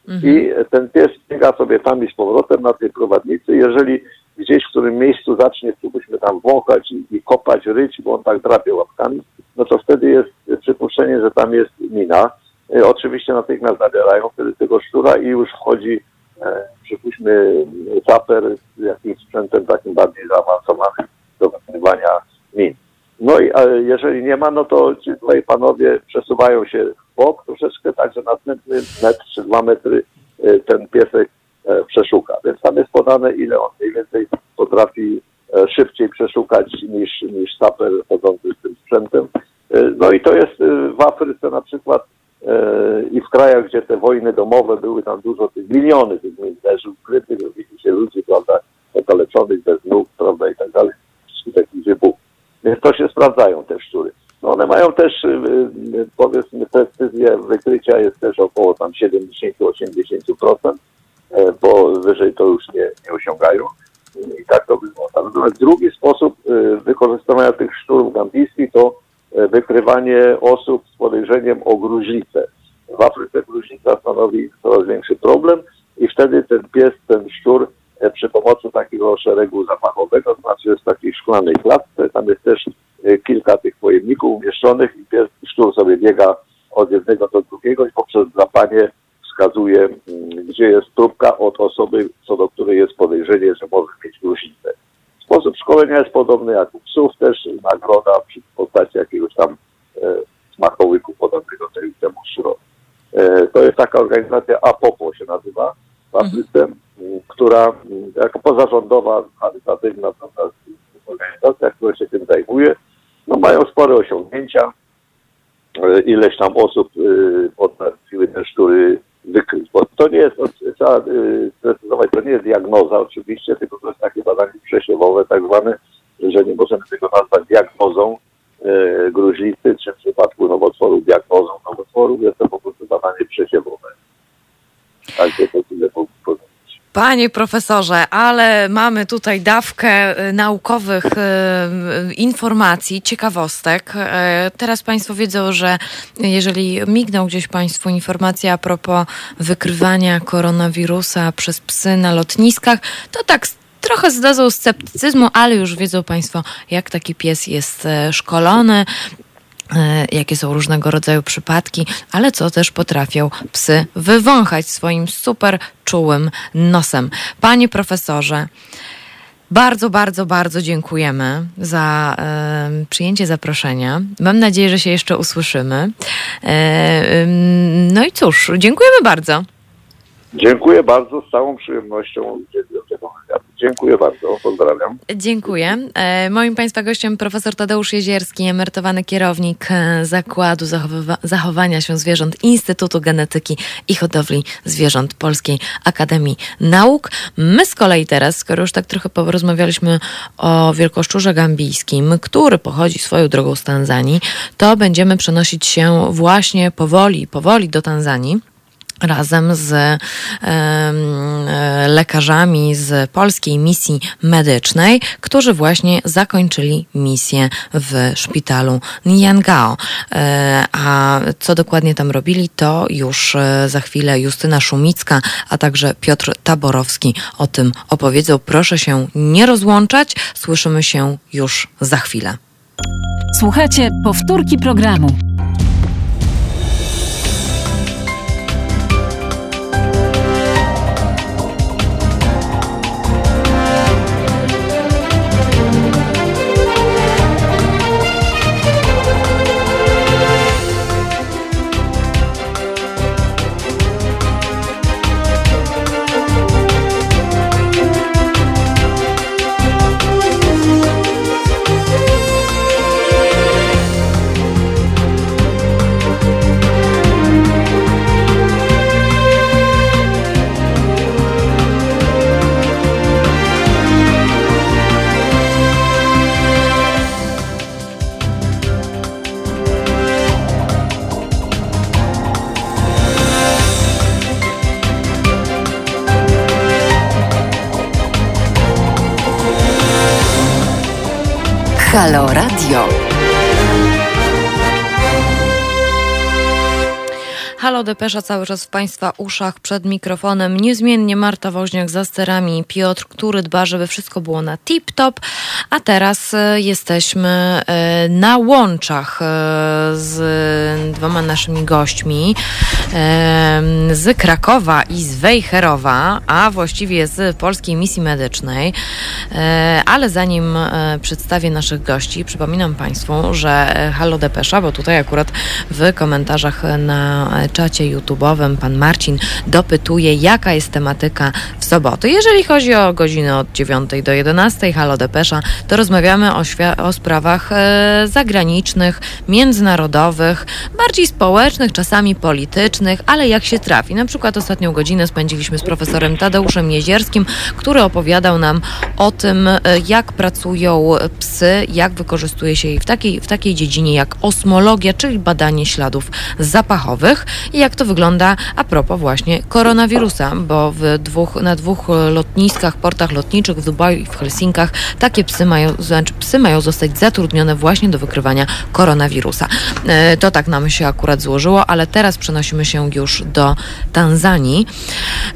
Mhm. I ten pies biega sobie tam i z powrotem na tej prowadnicy. Jeżeli gdzieś w którym miejscu zacznie, spróbujmy tam wąchać i, i, kopać, ryć, bo on tak drapie łapkami, no to wtedy jest przypuszczenie, że tam jest mina. E, oczywiście natychmiast zabierają wtedy tego szczura i już wchodzi, e, przypuśćmy, saper z jakimś sprzętem takim bardziej zaawansowanym do wykonywania min. No i jeżeli nie ma, no to ci tutaj panowie przesuwają się w bok troszeczkę, tak że następny metr czy dwa metry e, ten piesek e, przeszuka. Więc tam jest podane, ile on mniej więcej potrafi e, szybciej przeszukać niż, niż saper chodzący z tym sprzętem. No i to jest w Afryce na przykład i w krajach, gdzie te wojny domowe były tam dużo tych miliony tych leży ukrytych, widzicie ludzi, prawda, okaleczonych bez nóg, prawda, i tak dalej, wskutek wybuchów. Więc to się sprawdzają te szczury. No one mają też, y, y, powiedzmy, precyzję wykrycia jest też około tam 70-80%, e, bo wyżej to już nie, nie osiągają. I tak to wygląda. Natomiast drugi sposób y, wykorzystywania tych szczurów gambijskich to e, wykrywanie osób z podejrzeniem o gruźlicę. W Afryce gruźlica stanowi coraz większy problem i wtedy ten pies, ten szczur przy pomocy takiego szeregu zapachowego, to znaczy jest takiej szklanej klatce, tam jest też e, kilka tych pojemników umieszczonych i szczur sobie biega od jednego do drugiego i poprzez drapanie wskazuje, mm, gdzie jest próbka od osoby, co do której jest podejrzenie, że może mieć gruźlicę. Sposób szkolenia jest podobny jak u psów, też nagroda przy postaci jakiegoś tam e, smakołyku podobnego temu szczurowi. E, to jest taka organizacja APOPO się nazywa w Afryce, m, która jako pozarządowa, charytatywna organizacja, która się tym zajmuje, no mają spore osiągnięcia. E, Ileś tam osób y, potrafiły te szczury wykryć. Bo to nie jest, trzeba y, sprecyzować, to nie jest diagnoza oczywiście, tylko to jest takie badanie przesiewowe tak zwane, że nie możemy tego nazwać diagnozą e, gruźlicy, czy w przypadku nowotworów diagnozą nowotworów, jest to po prostu badanie przesiewowe. Takie to tyle powiedzieć. Panie profesorze, ale mamy tutaj dawkę y, naukowych y, y, informacji, ciekawostek. Teraz Państwo wiedzą, że jeżeli mignął gdzieś Państwu informacja a propos wykrywania koronawirusa przez psy na lotniskach, to tak trochę z dozą sceptycyzmu, ale już wiedzą Państwo, jak taki pies jest szkolony jakie są różnego rodzaju przypadki, ale co też potrafią psy wywąchać swoim super czułym nosem. Panie profesorze, bardzo, bardzo, bardzo dziękujemy za e, przyjęcie zaproszenia. Mam nadzieję, że się jeszcze usłyszymy. E, no i cóż, dziękujemy bardzo. Dziękuję bardzo, z całą przyjemnością udzieliłem tego wywiadu. Dziękuję bardzo, pozdrawiam. Dziękuję. E, Moim Państwa gościem profesor Tadeusz Jezierski, emerytowany kierownik e, Zakładu Zachowywa- Zachowania się Zwierząt Instytutu Genetyki i Hodowli Zwierząt Polskiej Akademii Nauk. My z kolei teraz, skoro już tak trochę porozmawialiśmy o wielkoszczurze gambijskim, który pochodzi swoją drogą z Tanzanii, to będziemy przenosić się właśnie powoli, powoli do Tanzanii razem z e, lekarzami z polskiej misji medycznej, którzy właśnie zakończyli misję w szpitalu Niangao. E, A co dokładnie tam robili, to już e, za chwilę Justyna Szumicka, a także Piotr Taborowski o tym opowiedzą. Proszę się nie rozłączać, słyszymy się już za chwilę. Słuchajcie powtórki programu. Halo Radio. Halo Depesza cały czas w Państwa uszach przed mikrofonem. Niezmiennie Marta Woźniak za sterami, Piotr, który dba, żeby wszystko było na tip-top. A teraz e, jesteśmy e, na łączach e, z dwoma naszymi gośćmi z Krakowa i z Wejherowa, a właściwie z Polskiej Misji Medycznej. Ale zanim przedstawię naszych gości, przypominam Państwu, że Halo Depesza, bo tutaj akurat w komentarzach na czacie YouTube'owym pan Marcin dopytuje, jaka jest tematyka w soboty. Jeżeli chodzi o godziny od 9 do 11, Halo Depesza, to rozmawiamy o, o sprawach e, zagranicznych, międzynarodowych, bardziej społecznych, czasami politycznych, ale jak się trafi. Na przykład ostatnią godzinę spędziliśmy z profesorem Tadeuszem Jezierskim, który opowiadał nam o tym, e, jak pracują psy, jak wykorzystuje się je w takiej, w takiej dziedzinie jak osmologia, czyli badanie śladów zapachowych i jak to wygląda a propos właśnie koronawirusa, bo w dwóch, na dwóch lotniskach, portach lotniczych w Dubaju i w Helsinkach takie psy mają, znaczy psy mają zostać zatrudnione właśnie do wykrywania koronawirusa. E, To tak nam się akurat złożyło, ale teraz przenosimy się już do Tanzanii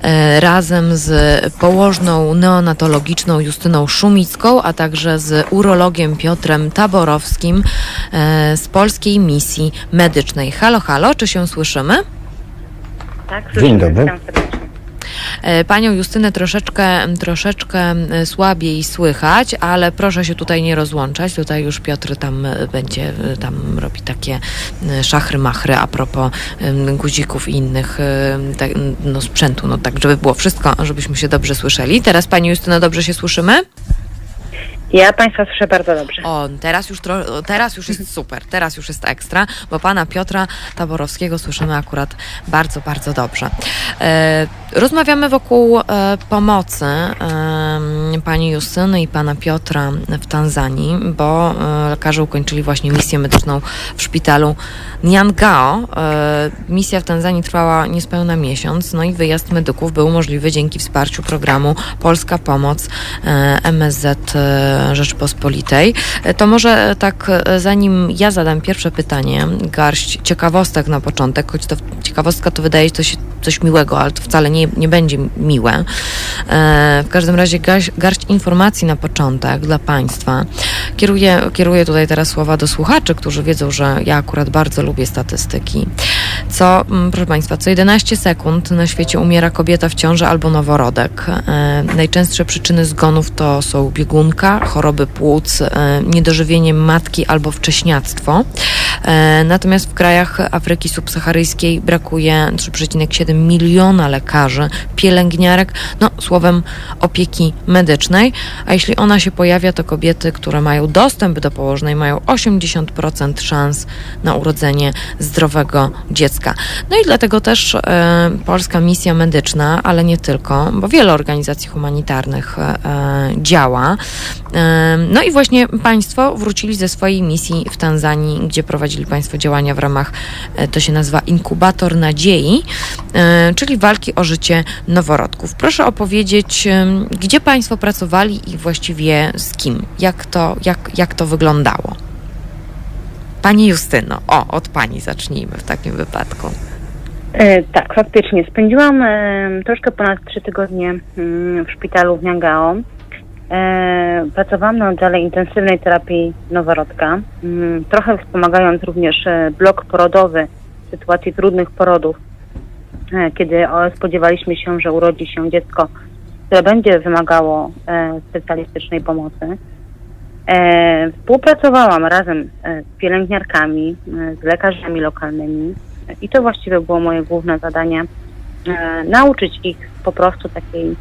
e, razem z położną neonatologiczną Justyną Szumicką, a także z urologiem Piotrem Taborowskim e, z Polskiej Misji Medycznej. Halo, halo, czy się słyszymy? Tak, Dzień dobry. E, Panią Justynę troszeczkę, troszeczkę słabiej słychać, ale proszę się tutaj nie rozłączać. Tutaj już Piotr tam e, będzie, e, tam robi takie szachry, machry a propos guzików i innych tak, no, sprzętu, no tak, żeby było wszystko, żebyśmy się dobrze słyszeli. Teraz Pani Justyna, dobrze się słyszymy? Ja Państwa słyszę bardzo dobrze. O, teraz już, tro, teraz już jest super, teraz już jest ekstra, bo pana Piotra Taborowskiego słyszymy akurat bardzo, bardzo dobrze. E, rozmawiamy wokół e, pomocy e, pani Justyny i pana Piotra w Tanzanii, bo e, lekarze ukończyli właśnie misję medyczną w szpitalu Nyangao. E, misja w Tanzanii trwała niespełna miesiąc, no i wyjazd medyków był możliwy dzięki wsparciu programu Polska Pomoc e, MSZ e, Rzeczpospolitej. E, To może tak, e, zanim ja zadam pierwsze pytanie, garść ciekawostek na początek, choć to ciekawostka to wydaje się coś, coś miłego, ale to wcale nie, nie będzie miłe. E, W każdym razie garść, garść informacji na początek dla Państwa. Kieruję, kieruję tutaj teraz słowa do słuchaczy, którzy wiedzą, że ja akurat bardzo lubię statystyki. Co, mm, proszę Państwa, co 11 sekund na świecie umiera kobieta w ciąży albo noworodek. E, najczęstsze przyczyny zgonów to są biegunka, choroby płuc, e, niedożywienie matki albo wcześniactwo. Natomiast w krajach Afryki subsaharyjskiej brakuje 3,7 miliona lekarzy, pielęgniarek, no słowem opieki medycznej, a jeśli ona się pojawia, to kobiety, które mają dostęp do położnej, mają 80% szans na urodzenie zdrowego dziecka. No i dlatego też e, polska misja medyczna, ale nie tylko, bo wiele organizacji humanitarnych e, działa. E, no i właśnie Państwo wrócili ze swojej misji w Tanzanii, gdzie prowadzili Państwo działania w ramach, e, to się nazywa Inkubator Nadziei, e, czyli walki o życie noworodków. Proszę opowiedzieć, gdzie Państwo pracowali i właściwie z kim? Jak to, jak, jak to wyglądało? Pani Justyno, o, od Pani zacznijmy w takim wypadku. E, tak, faktycznie. Spędziłam e, troszkę ponad trzy tygodnie mm, w szpitalu w Niangao. E, pracowałam na oddziale intensywnej terapii noworodka, mm, trochę wspomagając również e, blok porodowy w sytuacji trudnych porodów, e, kiedy o, spodziewaliśmy się, że urodzi się dziecko, które będzie wymagało e, specjalistycznej pomocy. E, współpracowałam razem e, z pielęgniarkami, e, z lekarzami lokalnymi e, i to właściwie było moje główne zadanie. E, nauczyć ich po prostu takiej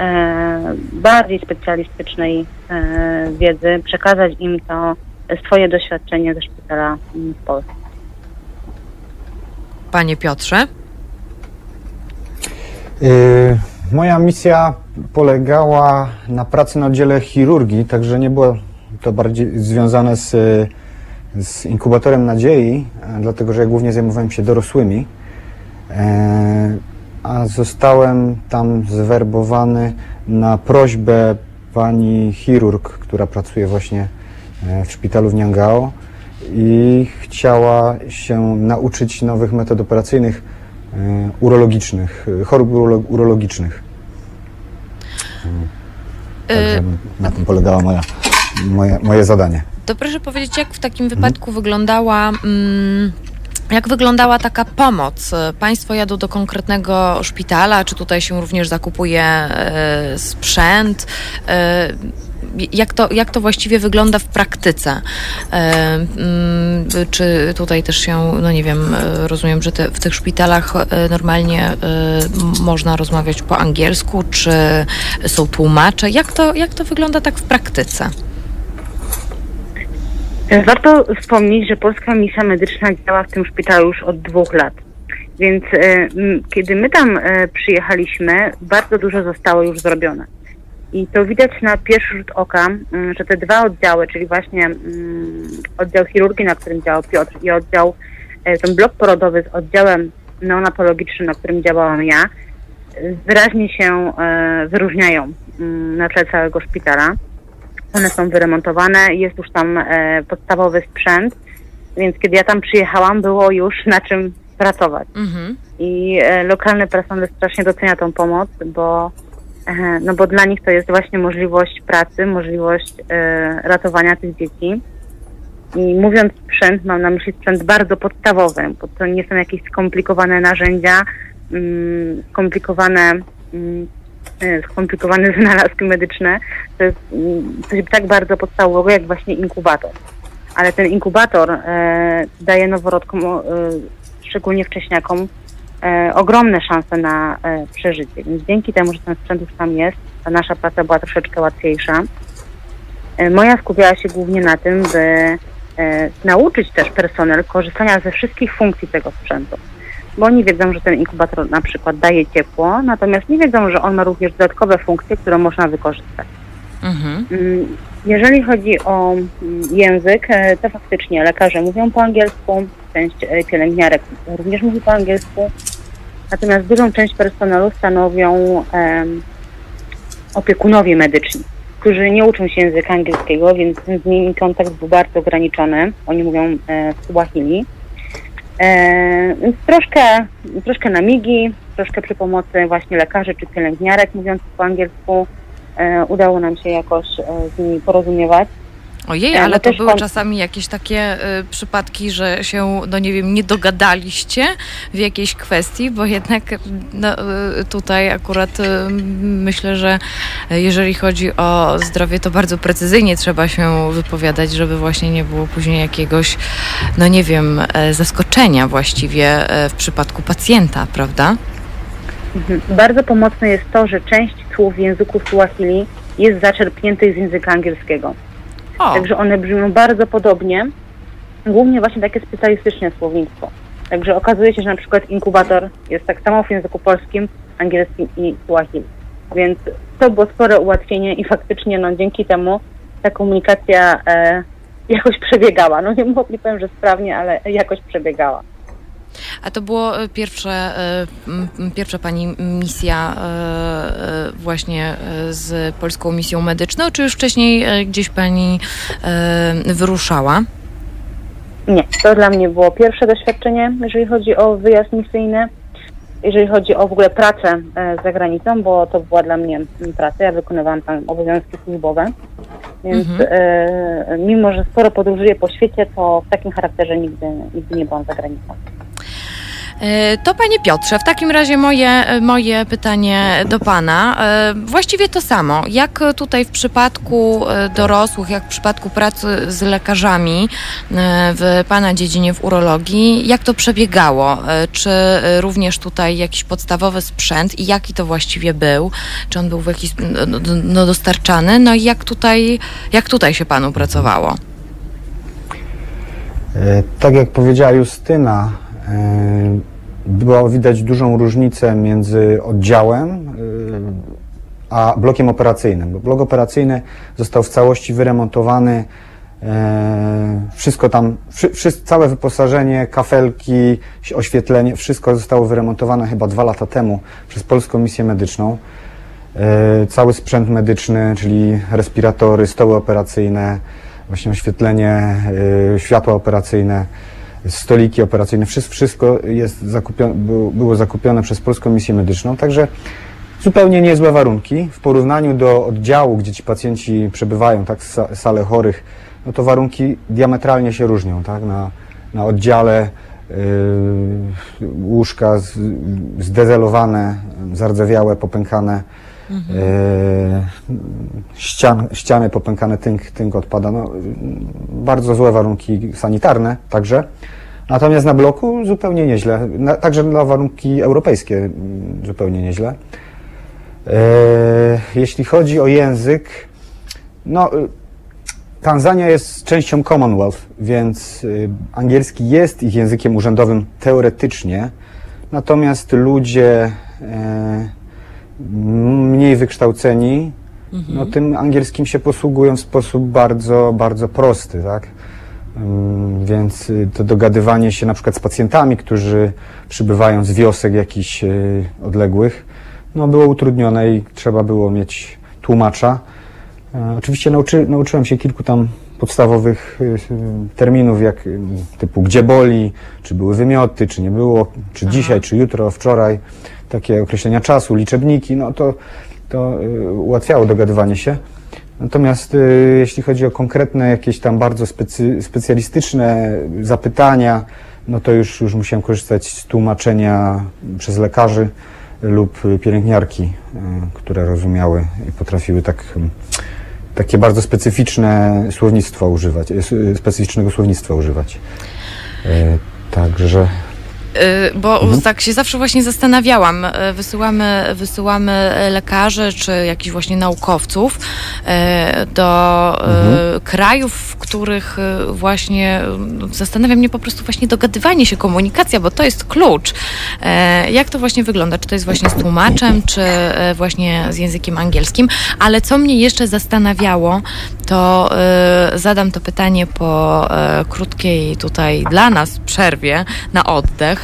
e, bardziej specjalistycznej e, wiedzy, przekazać im to e, swoje doświadczenie ze szpitala mm, w Polsce. Panie Piotrze? Y, Moja misja polegała na pracy na oddziale chirurgii, także nie było to bardziej związane z, z inkubatorem nadziei, e, dlatego że ja głównie zajmowałem się dorosłymi, E, a zostałem tam zwerbowany na prośbę pani chirurg, która pracuje właśnie e, w szpitalu w Niangao i chciała się nauczyć nowych metod operacyjnych urologicznych, e, chorób urolo- urologicznych. Także na tym polegało moja, moje, moje zadanie. To proszę powiedzieć, jak w takim wypadku wyglądała. Mm, jak wyglądała taka pomoc? Państwo jadą do konkretnego szpitala, czy tutaj się również zakupuje sprzęt? Jak to, jak to właściwie wygląda w praktyce? E, mm, czy tutaj też się, no nie wiem, e, rozumiem, że te, w tych szpitalach e, normalnie można rozmawiać po angielsku, czy są tłumacze? Jak to, jak to wygląda tak w praktyce? Warto wspomnieć, że Polska Misja Medyczna działa w tym szpitalu już od dwóch lat. Więc kiedy my tam przyjechaliśmy, bardzo dużo zostało już zrobione. I to widać na pierwszy rzut oka, m, że te dwa oddziały, czyli właśnie mm, oddział chirurgii, na którym działał Piotr i oddział, e, ten blok porodowy z oddziałem neonatologicznym, na którym działałam ja, wyraźnie się e, wyróżniają mm, na tle całego szpitala. One są wyremontowane, jest już tam e, podstawowy sprzęt, więc kiedy ja tam przyjechałam, było już na czym pracować. Mhm. I lokalny personel strasznie docenia tą pomoc, bo, no bo dla nich to jest właśnie możliwość pracy, możliwość e, ratowania tych dzieci. I mówiąc sprzęt, mam na myśli sprzęt bardzo podstawowy, bo to nie są jakieś skomplikowane narzędzia, mm, skomplikowane, mm, e, skomplikowane *laughs* wynalazki medyczne. To jest mm, coś tak bardzo podstawowego, jak właśnie inkubator. Ale ten inkubator e, daje noworodkom, szczególnie wcześniakom, ogromne szanse na e, przeżycie. Więc dzięki temu, że ten sprzęt już tam jest, ta nasza praca była troszeczkę łatwiejsza. E, moja skupiała się głównie na tym, by e, nauczyć też personel korzystania ze wszystkich funkcji tego sprzętu. Bo oni wiedzą, że ten inkubator na przykład daje ciepło, natomiast nie wiedzą, że on ma również dodatkowe funkcje, które można wykorzystać. Mhm. Mm, Jeżeli chodzi o mm, język, e, to faktycznie lekarze mówią po angielsku, część e, pielęgniarek również mówi po angielsku, natomiast dużą część personelu stanowią opiekunowie medyczni, którzy nie uczą się języka angielskiego, więc z nimi kontakt był bardzo ograniczony. Oni mówią e, Swahili. E, więc troszkę, troszkę na migi, troszkę przy pomocy właśnie lekarzy czy pielęgniarek mówiących po angielsku e, udało nam się jakoś e, z nimi porozumiewać. Ojej, E, ale no to też były czasami jakieś takie y, przypadki, że się, no nie wiem, nie dogadaliście w jakiejś kwestii, bo jednak no, y, tutaj akurat y, myślę, że jeżeli chodzi o zdrowie, to bardzo precyzyjnie trzeba się wypowiadać, żeby właśnie nie było później jakiegoś, no nie wiem, e, zaskoczenia właściwie e, w przypadku pacjenta, prawda? Mhm. Bardzo pomocne jest to, że część słów w języku Swahili jest zaczerpniętych z języka angielskiego. O, Także one brzmią bardzo podobnie, głównie właśnie takie specjalistyczne słownictwo. Także okazuje się, że na przykład inkubator jest tak samo w języku polskim, angielskim i Swahili. Więc to było spore ułatwienie i faktycznie no, dzięki temu ta komunikacja e, jakoś przebiegała. No nie, nie powiem, że sprawnie, ale jakoś przebiegała. A to było e, pierwsze, e, pierwsza pani misja e, właśnie z polską misją medyczną, czy już wcześniej gdzieś pani wyruszała? Nie, to dla mnie było pierwsze doświadczenie, jeżeli chodzi o wyjazd misyjny, jeżeli chodzi o w ogóle pracę za granicą, bo to była dla mnie praca, ja wykonywałam tam obowiązki służbowe, więc Mhm. e, mimo, że sporo podróżuję po świecie, to w takim charakterze nigdy, nigdy nie byłam za granicą. E, To panie Piotrze, w takim razie moje, e, moje pytanie do pana. E, Właściwie to samo. Jak tutaj w przypadku dorosłych, jak w przypadku pracy z lekarzami w pana dziedzinie w urologii, jak to przebiegało? Czy również tutaj jakiś podstawowy sprzęt i jaki to właściwie był? Czy on był w jakiś no, no, no, dostarczany? No i jak tutaj, jak tutaj się panu pracowało? Tak jak powiedziała Justyna, było widać dużą różnicę między oddziałem e, a blokiem operacyjnym. Bo blok operacyjny został w całości wyremontowany. e, Wszystko tam, całe wyposażenie, kafelki, oświetlenie, wszystko zostało wyremontowane chyba dwa lata temu przez Polską Misję Medyczną. Cały sprzęt medyczny, czyli respiratory, stoły operacyjne, właśnie oświetlenie, światła operacyjne, stoliki operacyjne, wszystko, jest zakupione, było, zakupione przez Polską Misję Medyczną, także zupełnie niezłe warunki. W porównaniu do oddziału, gdzie ci pacjenci przebywają, tak, sa- sale chorych, no to warunki diametralnie się różnią, tak, na, na oddziale y, łóżka z, zdezelowane, zardzewiałe, popękane, e, ścian, ściany popękane, tynk, tynk odpada. No, bardzo złe warunki sanitarne także. Natomiast na bloku zupełnie nieźle. Na, także dla warunki europejskie mm, zupełnie nieźle. E, jeśli chodzi o język, no, y, Tanzania jest częścią Commonwealth, więc y, angielski jest ich językiem urzędowym teoretycznie, natomiast ludzie e, mniej wykształceni, no tym angielskim się posługują w sposób bardzo, bardzo prosty, tak? Ym, Więc y, to dogadywanie się na przykład z pacjentami, którzy przybywają z wiosek jakichś y, odległych, no, było utrudnione i trzeba było mieć tłumacza. E, Oczywiście nauczy, nauczyłem się kilku tam podstawowych y, terminów, jak typu gdzie boli, czy były wymioty, czy nie było, czy dzisiaj, czy jutro, wczoraj, takie określenia czasu, liczebniki, no to, to y, ułatwiało dogadywanie się. Natomiast y, jeśli chodzi o konkretne jakieś tam bardzo specy, specjalistyczne zapytania, no to już, już musiałem korzystać z tłumaczenia przez lekarzy lub pielęgniarki, y, które rozumiały i potrafiły tak, mm, takie bardzo specyficzne słownictwo używać, specyficznego słownictwa używać. Także Y, Bo tak się zawsze właśnie zastanawiałam. Y, Wysyłamy, wysyłamy lekarzy czy jakichś właśnie naukowców y, do y, krajów, w których właśnie y, zastanawia mnie po prostu właśnie dogadywanie się, komunikacja, bo to jest klucz. Jak to właśnie wygląda? Czy to jest właśnie z tłumaczem, czy właśnie z językiem angielskim? Ale co mnie jeszcze zastanawiało, to zadam to pytanie po krótkiej tutaj dla nas przerwie na oddech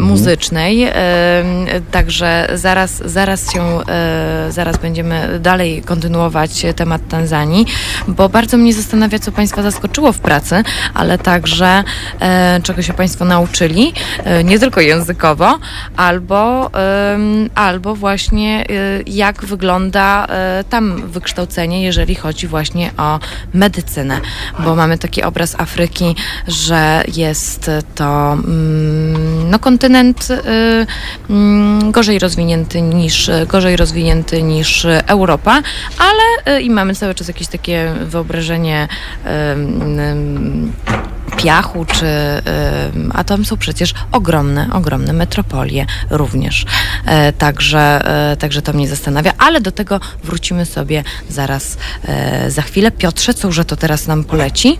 muzycznej. E, także zaraz, zaraz się, e, zaraz będziemy dalej kontynuować temat Tanzanii, bo bardzo mnie zastanawia, co Państwa zaskoczyło w pracy, ale także e, czego się Państwo nauczyli, e, nie tylko językowo, albo, albo właśnie e, jak wygląda e, tam wykształcenie, jeżeli chodzi właśnie o medycynę, bo mamy taki obraz Afryki, że jest to mm, no, kontynent y, mm, gorzej rozwinięty niż gorzej rozwinięty niż Europa, ale y, i mamy cały czas jakieś takie wyobrażenie ym, piachu, czy, a tam są przecież ogromne, ogromne metropolie również. E, także, e, także to mnie zastanawia, ale do tego wrócimy sobie zaraz e, za chwilę. Piotrze, cóżże to teraz nam poleci?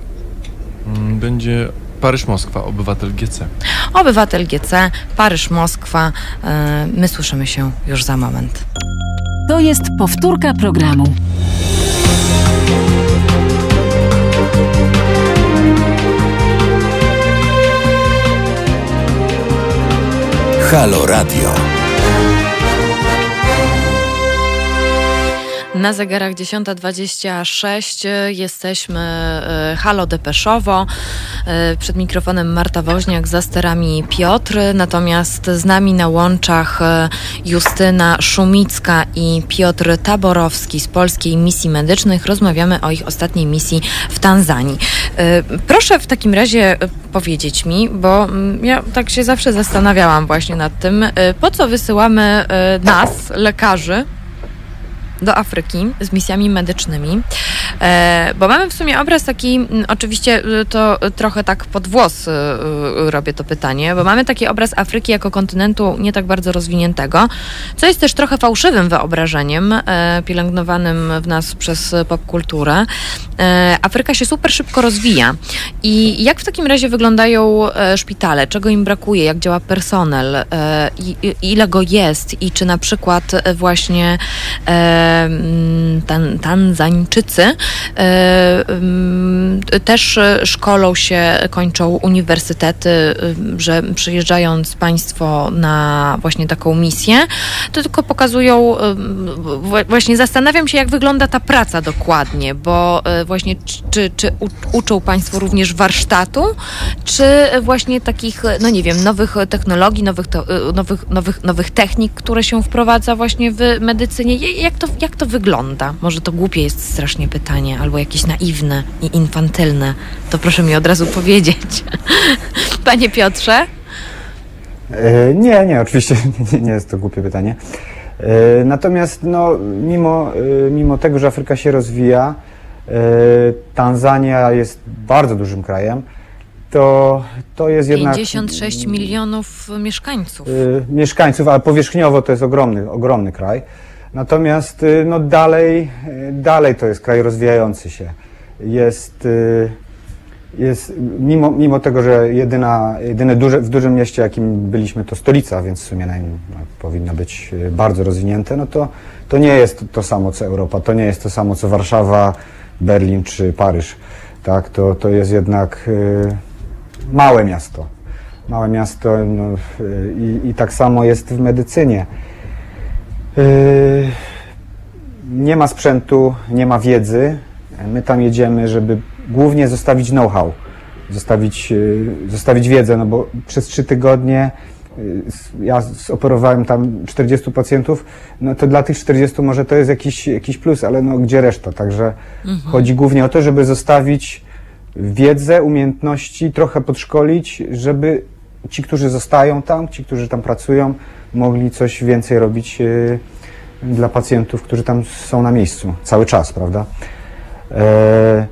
Będzie Paryż-Moskwa, obywatel GC. Obywatel GC, Paryż, Moskwa. E, My słyszymy się już za moment. To jest powtórka programu. Halo Radio. Na zegarach 10.26 e, jesteśmy e, Halo Depeszowo. E, Przed mikrofonem Marta Woźniak, za sterami Piotr. Natomiast z nami na łączach Justyna Szumicka i Piotr Taborowski z Polskiej Misji Medycznych. Rozmawiamy o ich ostatniej misji w Tanzanii. Proszę w takim razie powiedzieć mi, bo mm, ja tak się zawsze zastanawiałam właśnie nad tym, po co wysyłamy nas, lekarzy, do Afryki z misjami medycznymi, e, bo mamy w sumie obraz taki, mm, oczywiście y, to trochę tak pod włos y, y, robię to pytanie, bo mamy taki obraz Afryki jako kontynentu nie tak bardzo rozwiniętego, co jest też trochę fałszywym wyobrażeniem e, pielęgnowanym w nas przez popkulturę. E, Afryka się super szybko rozwija. I jak w takim razie wyglądają szpitale, czego im brakuje, jak działa personel, i, ile go jest? I czy na przykład właśnie Tanzańczycy mm, też e, szkolą się, kończą uniwersytety, e, że przyjeżdżając Państwo na właśnie taką misję, to tylko pokazują, e, właśnie zastanawiam się, jak wygląda ta praca dokładnie, bo e, właśnie czy- czy, uczą Państwo również warsztatu, czy właśnie takich, e, no nie wiem, nowych technologii, nowych, e, nowych, nowych, nowych technik, które się wprowadza właśnie w medycynie. Jak to, jak to wygląda? Może to głupie jest strasznie pytanie, albo jakieś naiwne i infantylne. To proszę mi od razu powiedzieć. *laughs* Panie Piotrze? E, Nie, nie, oczywiście *laughs* nie, nie jest to głupie pytanie. E, Natomiast no, mimo, e, mimo tego, że Afryka się rozwija, Tanzania jest bardzo dużym krajem, to, to jest jednak 56 milionów mieszkańców. mieszkańców, ale powierzchniowo to jest ogromny, ogromny kraj. Natomiast y, no, dalej, y, dalej to jest kraj rozwijający się. Jest, y, jest mimo, mimo tego, że jedyna, jedyne duże, w dużym mieście, jakim byliśmy, to stolica, więc w sumie naj, no, powinno być bardzo rozwinięte, no to, to nie jest to samo co Europa, to nie jest to samo co Warszawa, Berlin czy Paryż. Tak, to, to jest jednak małe miasto. Małe miasto no, i, i tak samo jest w medycynie. Yy, nie ma sprzętu, nie ma wiedzy. My tam jedziemy, żeby głównie zostawić know-how, zostawić, yy, zostawić wiedzę, no bo przez trzy tygodnie yy, ja zoperowałem tam 40 pacjentów, no to dla tych 40 może to jest jakiś, jakiś plus, ale no gdzie reszta? Także chodzi głównie o to, żeby zostawić wiedzę, umiejętności, trochę podszkolić, żeby ci, którzy zostają tam, ci, którzy tam pracują, mogli coś więcej robić yy, dla pacjentów, którzy tam są na miejscu cały czas, prawda? E,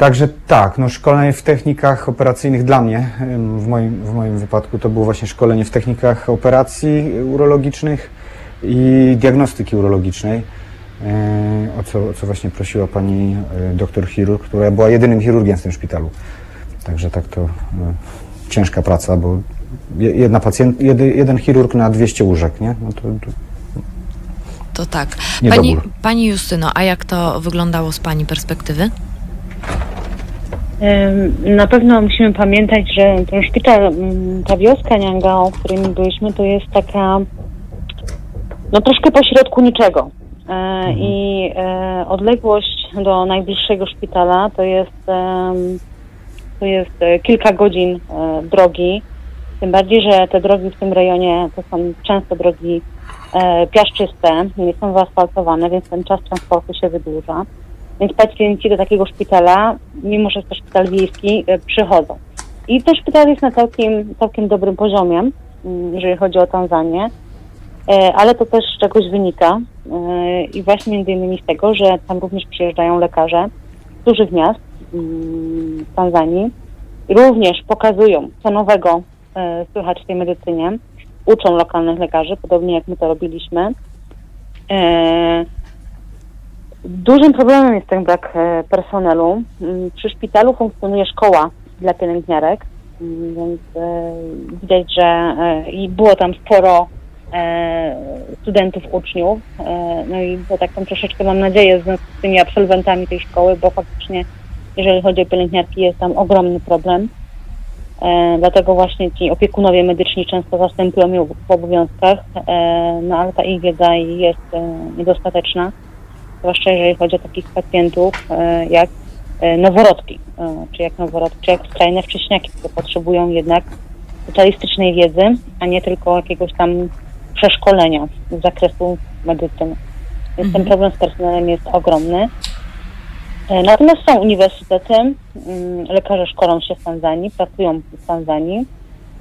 Także tak, no szkolenie w technikach operacyjnych dla mnie, w moim, w moim wypadku to było właśnie szkolenie w technikach operacji urologicznych i diagnostyki urologicznej, e, o co, o co właśnie prosiła pani e, doktor chirurg, która była jedynym chirurgiem w tym szpitalu. Także tak to e, ciężka praca, bo jedna pacjent, jedy, jeden chirurg na 200 łóżek, nie? No to, to To tak. Pani, pani Justyno, a jak to wyglądało z Pani perspektywy? Na pewno musimy pamiętać, że ten szpital, ym, ta wioska Niangao, w której my byliśmy, to jest taka, no troszkę pośrodku niczego. E, I e, odległość do najbliższego szpitala to jest, to jest e, kilka godzin drogi. Tym bardziej, że te drogi w tym rejonie to są często drogi e, piaszczyste, nie są zaasfaltowane, więc ten czas transportu się wydłuża. Więc pacjenci do takiego szpitala, mimo że jest to szpital wiejski, e, przychodzą. I ten szpital jest na całkiem, całkiem dobrym poziomie, mm, jeżeli chodzi o Tanzanię, E, ale to też z czegoś wynika e, i właśnie między innymi z tego, że tam również przyjeżdżają lekarze z dużych miast mm, w Tanzanii również pokazują, co nowego słychać w tej medycynie, uczą lokalnych lekarzy, podobnie jak my to robiliśmy. E, Dużym problemem jest ten brak e, personelu. Mm, Przy szpitalu funkcjonuje szkoła dla pielęgniarek, mm, więc e, widać, że e, i było tam sporo e, studentów, uczniów. E, no i to taką troszeczkę mam nadzieję z tymi absolwentami tej szkoły, bo faktycznie jeżeli chodzi o pielęgniarki jest tam ogromny problem. E, dlatego właśnie ci opiekunowie medyczni często zastępują ją w obowiązkach, e, no ale ta ich wiedza jest e, niedostateczna zwłaszcza jeżeli chodzi o takich pacjentów jak noworodki, czy jak noworodki, czy jak skrajne wcześniaki, które potrzebują jednak specjalistycznej wiedzy, a nie tylko jakiegoś tam przeszkolenia z zakresu medycyny. Więc ten problem z personelem jest ogromny. E, Natomiast są uniwersytety, mm, lekarze szkolą się w Tanzanii, pracują w Tanzanii,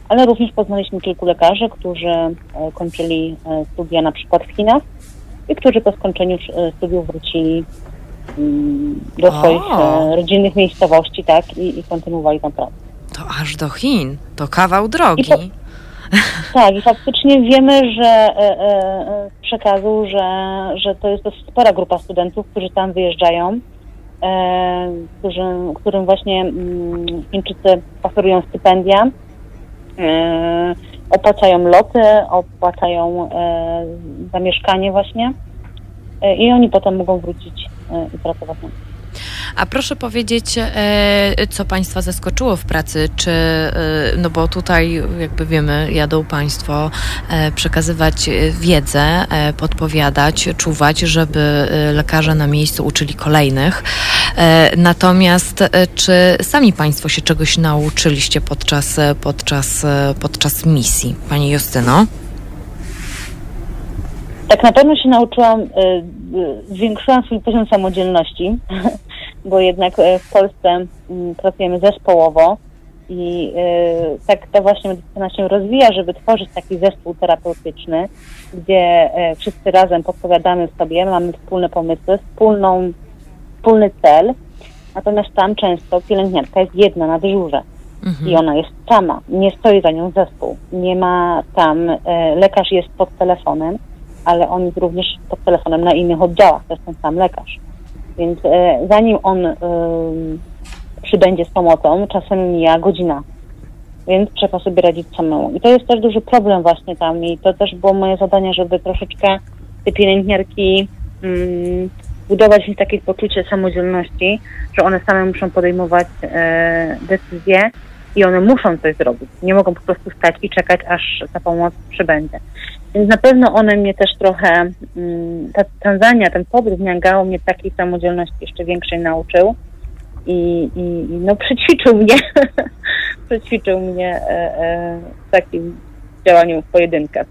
ale również poznaliśmy kilku lekarzy, którzy e, kończyli e, studia na przykład w Chinach i którzy po skończeniu studiów wrócili mm, do O. swoich e, rodzinnych miejscowości, tak, i, i kontynuowali tam pracę. To aż do Chin. To kawał drogi. I po- Tak, i faktycznie wiemy, że e, e, z przekazu, że, że to jest dosyć spora grupa studentów, którzy tam wyjeżdżają, e, którzy, którym właśnie mm, Chińczycy oferują stypendia, e, opłacają loty, opłacają e, zamieszkanie właśnie i oni potem mogą wrócić i pracować. na A proszę powiedzieć, e, co Państwa zaskoczyło w pracy? Czy, e, no bo tutaj, jakby wiemy, jadą Państwo e, przekazywać wiedzę, podpowiadać, czuwać, żeby lekarze na miejscu uczyli kolejnych. Natomiast, czy sami Państwo się czegoś nauczyliście podczas, podczas, podczas misji, Pani Justyno? Tak na pewno się nauczyłam, zwiększyłam swój poziom samodzielności, *laughs* bo jednak y, w Polsce mm, pracujemy zespołowo i y, tak ta właśnie medycyna się rozwija, żeby tworzyć taki zespół terapeutyczny, gdzie y, wszyscy razem podpowiadamy sobie, mamy wspólne pomysły, wspólną, wspólny cel, natomiast tam często pielęgniarka jest jedna na dyżurze i ona jest sama, nie stoi za nią zespół, nie ma tam, e, lekarz jest pod telefonem, ale on jest również pod telefonem na innych oddziałach, to jest ten sam lekarz. Więc e, zanim on e, przybędzie z pomocą, czasem mija godzina, więc trzeba sobie radzić samemu. I to jest też duży problem właśnie tam i to też było moje zadanie, żeby troszeczkę te pielęgniarki mm, budować nich takie poczucie samodzielności, że one same muszą podejmować e, decyzje i one muszą coś zrobić. Nie mogą po prostu stać i czekać, aż ta pomoc przybędzie. Więc na pewno one mnie też trochę, mm, ta Tanzania, ten pobyt w Niangao mnie takiej samodzielności jeszcze większej nauczył i, i i no przećwiczył mnie, *laughs* przećwiczył mnie e, e, w takim działaniu w pojedynkę.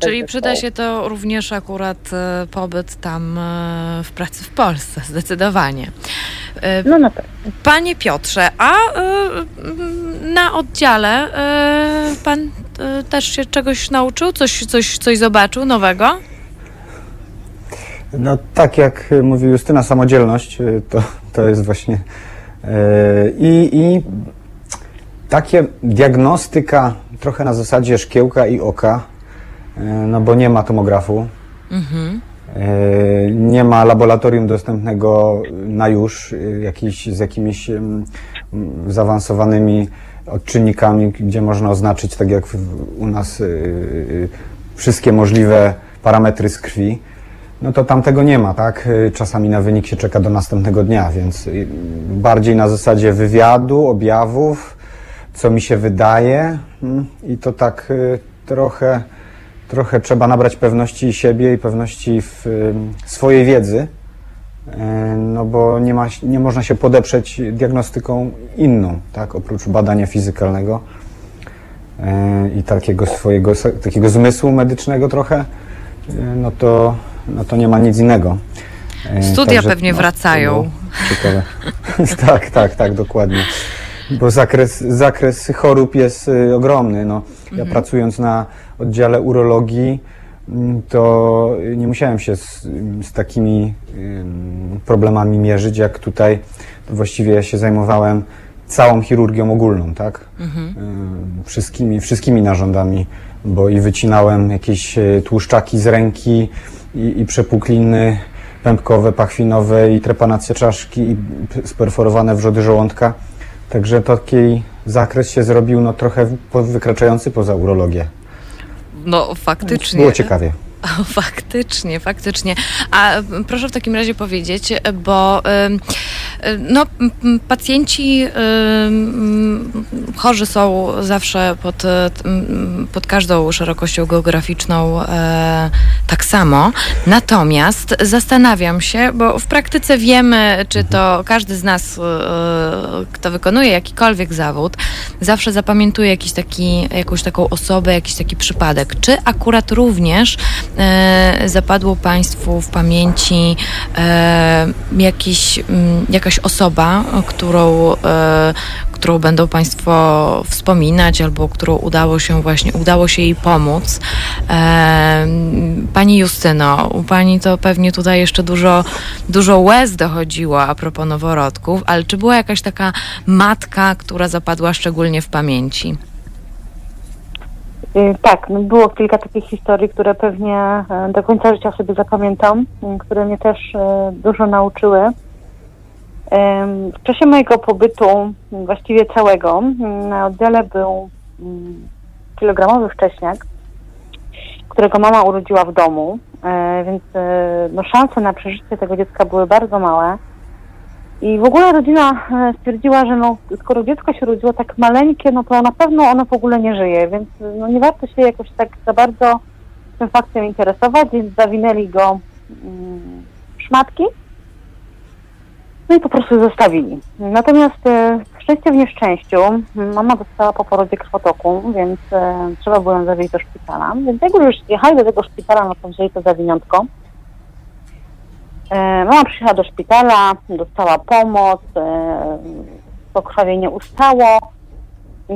Czyli przyda się to również akurat e, pobyt tam e, w pracy w Polsce, *laughs* zdecydowanie. E, No na pewno. Panie Piotrze, a e, m, na oddziale e, pan e, też się czegoś nauczył? Coś, coś, coś zobaczył nowego? No tak jak y, mówi Justyna, samodzielność y, to, to jest właśnie y, i, i takie diagnostyka trochę na zasadzie szkiełka i oka, y, no bo nie ma tomografu, Mhm. y, nie ma laboratorium dostępnego na już, y, jakiś, z jakimiś ym, zaawansowanymi odczynnikami, gdzie można oznaczyć, tak jak u nas, wszystkie możliwe parametry z krwi. No to tam tego nie ma, tak? Czasami na wynik się czeka do następnego dnia, więc bardziej na zasadzie wywiadu, objawów, co mi się wydaje mm, i to tak y, trochę, trochę trzeba nabrać pewności siebie i pewności w swojej wiedzy, y, no bo nie, ma, nie można się podeprzeć diagnostyką inną, tak? Oprócz badania fizykalnego y, i takiego swojego, takiego zmysłu medycznego trochę, no to, no to nie ma nic innego. Studia pewnie wracają. to było Ciekawe. *laughs* tak, tak, tak, dokładnie. Bo zakres, zakres chorób jest y, ogromny. No, Ja pracując na oddziale urologii, mm, to nie musiałem się z, z takimi ym, problemami mierzyć, jak tutaj. To właściwie ja się zajmowałem całą chirurgią ogólną, tak? Ym, Wszystkimi, wszystkimi narządami, bo i wycinałem jakieś y, tłuszczaki z ręki i, i przepukliny pępkowe, pachwinowe i trepanacje czaszki i p- sperforowane wrzody żołądka. Także taki zakres się zrobił no, trochę wykraczający poza urologię. No faktycznie. Było ciekawie. *laughs* O, faktycznie, faktycznie. A proszę w takim razie powiedzieć, bo y, no, m, m, pacjenci ym, chorzy są zawsze pod, y, pod każdą szerokością geograficzną e, tak samo. Natomiast zastanawiam się, bo w praktyce wiemy, czy to każdy z nas, kto wykonuje jakikolwiek zawód, zawsze zapamiętuje jakiś taki, jakąś taką osobę, jakiś taki przypadek. Czy akurat również e, zapadło Państwu w pamięci e, jakiś, m, jakaś osoba, którą, e, którą będą Państwo wspominać, albo którą udało się właśnie, udało się jej pomóc. E, Pani Justyno, u Pani to pewnie tutaj jeszcze dużo, dużo łez dochodziło a propos noworodków, ale czy była jakaś taka matka, która zapadła szczególnie w pamięci? Y, Tak, no było kilka takich historii, które pewnie e, do końca życia sobie zapamiętam, y, które mnie też e, dużo nauczyły. W czasie mojego pobytu, m, właściwie całego, m, na oddziale był mm, kilogramowy wcześniak, którego mama urodziła w domu, e, więc e, no, szanse na przeżycie tego dziecka były bardzo małe. I w ogóle rodzina e, stwierdziła, że no, skoro dziecko się urodziło tak maleńkie, no to na pewno ono w ogóle nie żyje, więc no, nie warto się jakoś tak za bardzo tym faktem interesować, więc zawinęli go mm, szmatki no i po prostu zostawili. Natomiast e, szczęście w nieszczęściu, mama dostała po porodzie krwotoku, więc e, trzeba było ją zawieźć do szpitala. Więc jak już jechali do tego szpitala, no to wzięli to zawiniątko. E, mama przyjechała do szpitala, dostała pomoc, e, pokrwawienie ustało.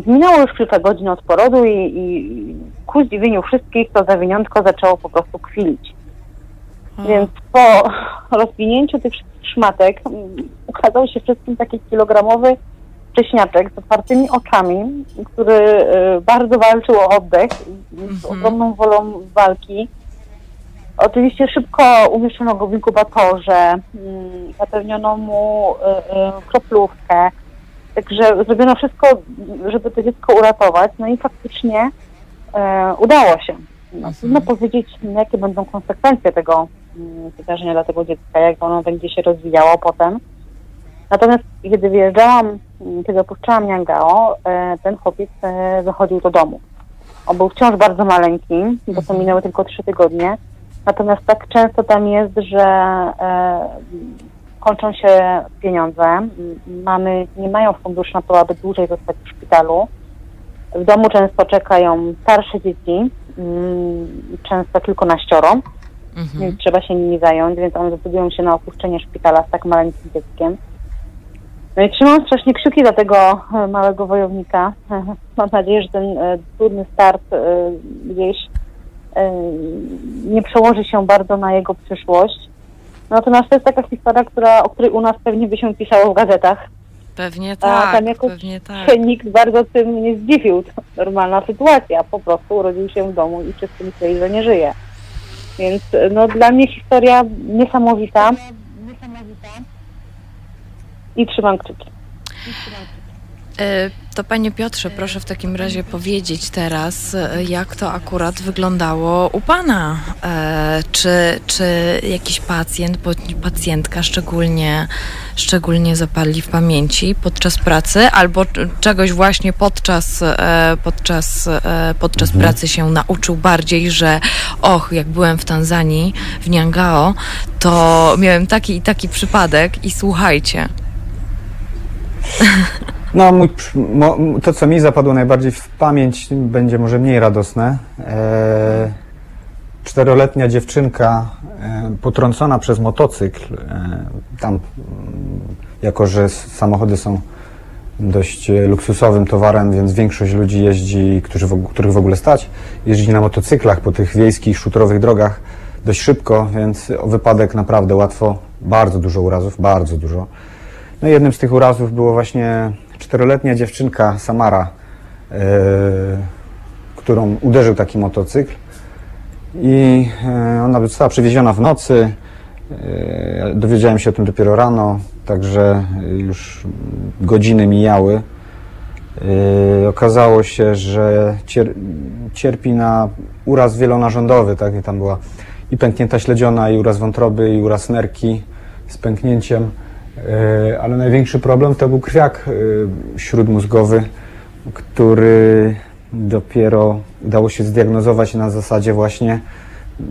Minęło już kilka godzin od porodu i, i ku zdziwieniu wszystkich to zawiniątko zaczęło po prostu kwilić. Więc po *laughs* rozwinięciu tych wszystkich szmatek ukazał się wszystkim taki kilogramowy wcześniaczek z otwartymi oczami, który y, bardzo walczył o oddech z ogromną wolą walki. Oczywiście szybko umieszczono go w inkubatorze, mm, zapewniono mu y, y, kroplówkę, także zrobiono wszystko, żeby to dziecko uratować, no i faktycznie udało się. No, trudno powiedzieć, jakie będą konsekwencje tego mm, wydarzenia dla tego dziecka, jak ono będzie się rozwijało potem. Natomiast kiedy wyjeżdżałam, mm, kiedy opuszczałam Niangao, e, ten chłopiec e, wychodził do domu. On był wciąż bardzo maleńki, bo to minęły tylko trzy tygodnie. Natomiast tak często tam jest, że e, kończą się pieniądze. Mamy nie mają funduszy na to, aby dłużej zostać w szpitalu. W domu często czekają starsze dzieci, często kilkunaścioro, więc trzeba się nimi zająć, więc one decydują się na opuszczenie szpitala z tak maleńkim dzieckiem. No i trzymam strasznie kciuki dla tego e, małego wojownika. *laughs* Mam nadzieję, że ten e, trudny start e, gdzieś nie przełoży się bardzo na jego przyszłość. Natomiast to jest taka historia, która, o której u nas pewnie by się pisało w gazetach. Pewnie A tak, tam jakoś pewnie tak. się nikt bardzo tym nie zdziwił. To normalna sytuacja. Po prostu urodził się w domu i wszyscy myśleli, że nie żyje. Więc no, dla mnie historia niesamowita. I trzymam kciuki. E, To panie Piotrze, proszę w takim razie powiedzieć teraz, e, jak to akurat wyglądało u pana. E, Czy, czy jakiś pacjent, bądź pacjentka szczególnie, szczególnie zapadli w pamięci podczas pracy, albo czegoś właśnie podczas, e, podczas, e, podczas pracy się nauczył bardziej, że och, jak byłem w Tanzanii, w Niangao, to miałem taki i taki przypadek i słuchajcie. *laughs* No, mój, to, co mi zapadło najbardziej w pamięć, będzie może mniej radosne. E, czteroletnia dziewczynka e, potrącona przez motocykl, e, tam, mm, jako że samochody są dość e, luksusowym towarem, więc większość ludzi jeździ, którzy w, których w ogóle stać, jeździ na motocyklach po tych wiejskich, szutrowych drogach dość szybko, więc wypadek naprawdę łatwo, bardzo dużo urazów, bardzo dużo. No i jednym z tych urazów było właśnie czteroletnia dziewczynka Samara, e, którą uderzył taki motocykl i e, ona została przywieziona w nocy. E, dowiedziałem się o tym dopiero rano, także już godziny mijały. Okazało się, że cier, cierpi na uraz wielonarządowy, tak? I tam była i pęknięta śledziona, i uraz wątroby, i uraz nerki z pęknięciem. E, Ale największy problem to był krwiak e, śródmózgowy, który dopiero udało się zdiagnozować na zasadzie właśnie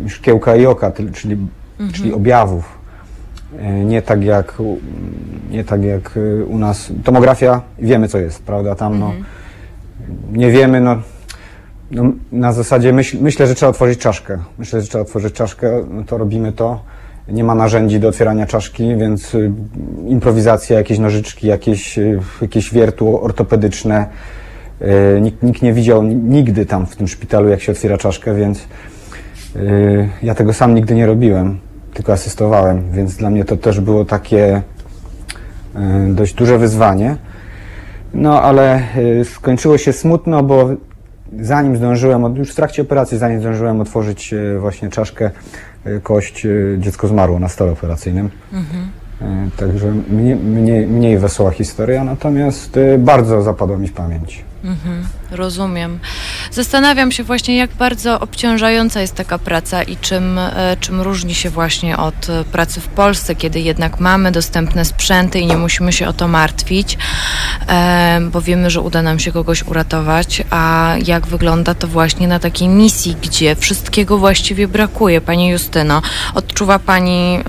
szkiełka i oka, czyli, czyli objawów. E, Nie tak jak, u- nie tak jak u nas. Tomografia, wiemy co jest, prawda? Tam no, nie wiemy, no, no, na zasadzie myśl, myślę, że trzeba otworzyć czaszkę. Myślę, że trzeba otworzyć czaszkę, no to robimy to. Nie ma narzędzi do otwierania czaszki, więc y, improwizacja, jakieś nożyczki, jakieś, y, jakieś wiertło ortopedyczne. Y, nikt, nikt nie widział ni- nigdy tam w tym szpitalu, jak się otwiera czaszkę, więc ja tego sam nigdy nie robiłem, tylko asystowałem, więc dla mnie to też było takie dość duże wyzwanie. No ale skończyło się smutno, bo zanim zdążyłem, już w trakcie operacji, zanim zdążyłem otworzyć właśnie czaszkę, kość, y, dziecko zmarło na stole operacyjnym. Y, Także mniej, mniej, mniej wesoła historia, natomiast y, bardzo zapadła mi w pamięć. Rozumiem. Zastanawiam się właśnie, jak bardzo obciążająca jest taka praca i czym, e, czym różni się właśnie od e, pracy w Polsce, kiedy jednak mamy dostępne sprzęty i nie musimy się o to martwić, e, bo wiemy, że uda nam się kogoś uratować, a jak wygląda to właśnie na takiej misji, gdzie wszystkiego właściwie brakuje. Pani Justyno, odczuwa Pani,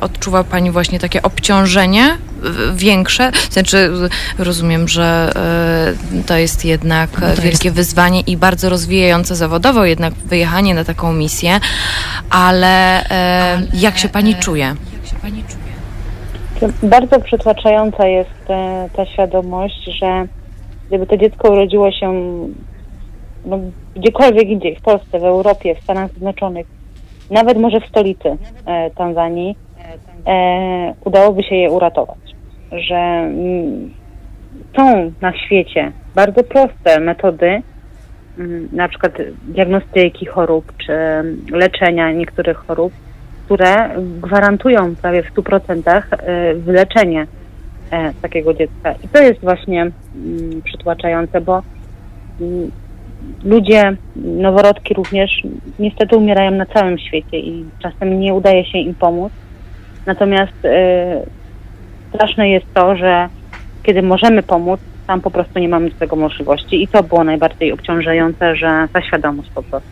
odczuwa Pani właśnie takie obciążenie większe? Znaczy, rozumiem, że to jest jednak e, wielkie wyzwanie i bardzo rozwijające zawodowo jednak wyjechanie na taką misję, ale e, jak się pani czuje? Bardzo przytłaczająca jest e, ta świadomość, że gdyby to dziecko urodziło się no, gdziekolwiek indziej, w Polsce, w Europie, w Stanach Zjednoczonych, nawet może w stolicy e, Tanzanii, e, udałoby się je uratować. Że mm, są na świecie bardzo proste metody, mm, na przykład diagnostyki chorób czy leczenia niektórych chorób, które gwarantują prawie w 100% e, wyleczenie e, takiego dziecka. I to jest właśnie mm, przytłaczające, bo mm, ludzie, noworodki również, niestety umierają na całym świecie i czasem nie udaje się im pomóc. Natomiast e, straszne jest to, że kiedy możemy pomóc, tam po prostu nie mamy do tego możliwości i to było najbardziej obciążające, że ta świadomość po prostu.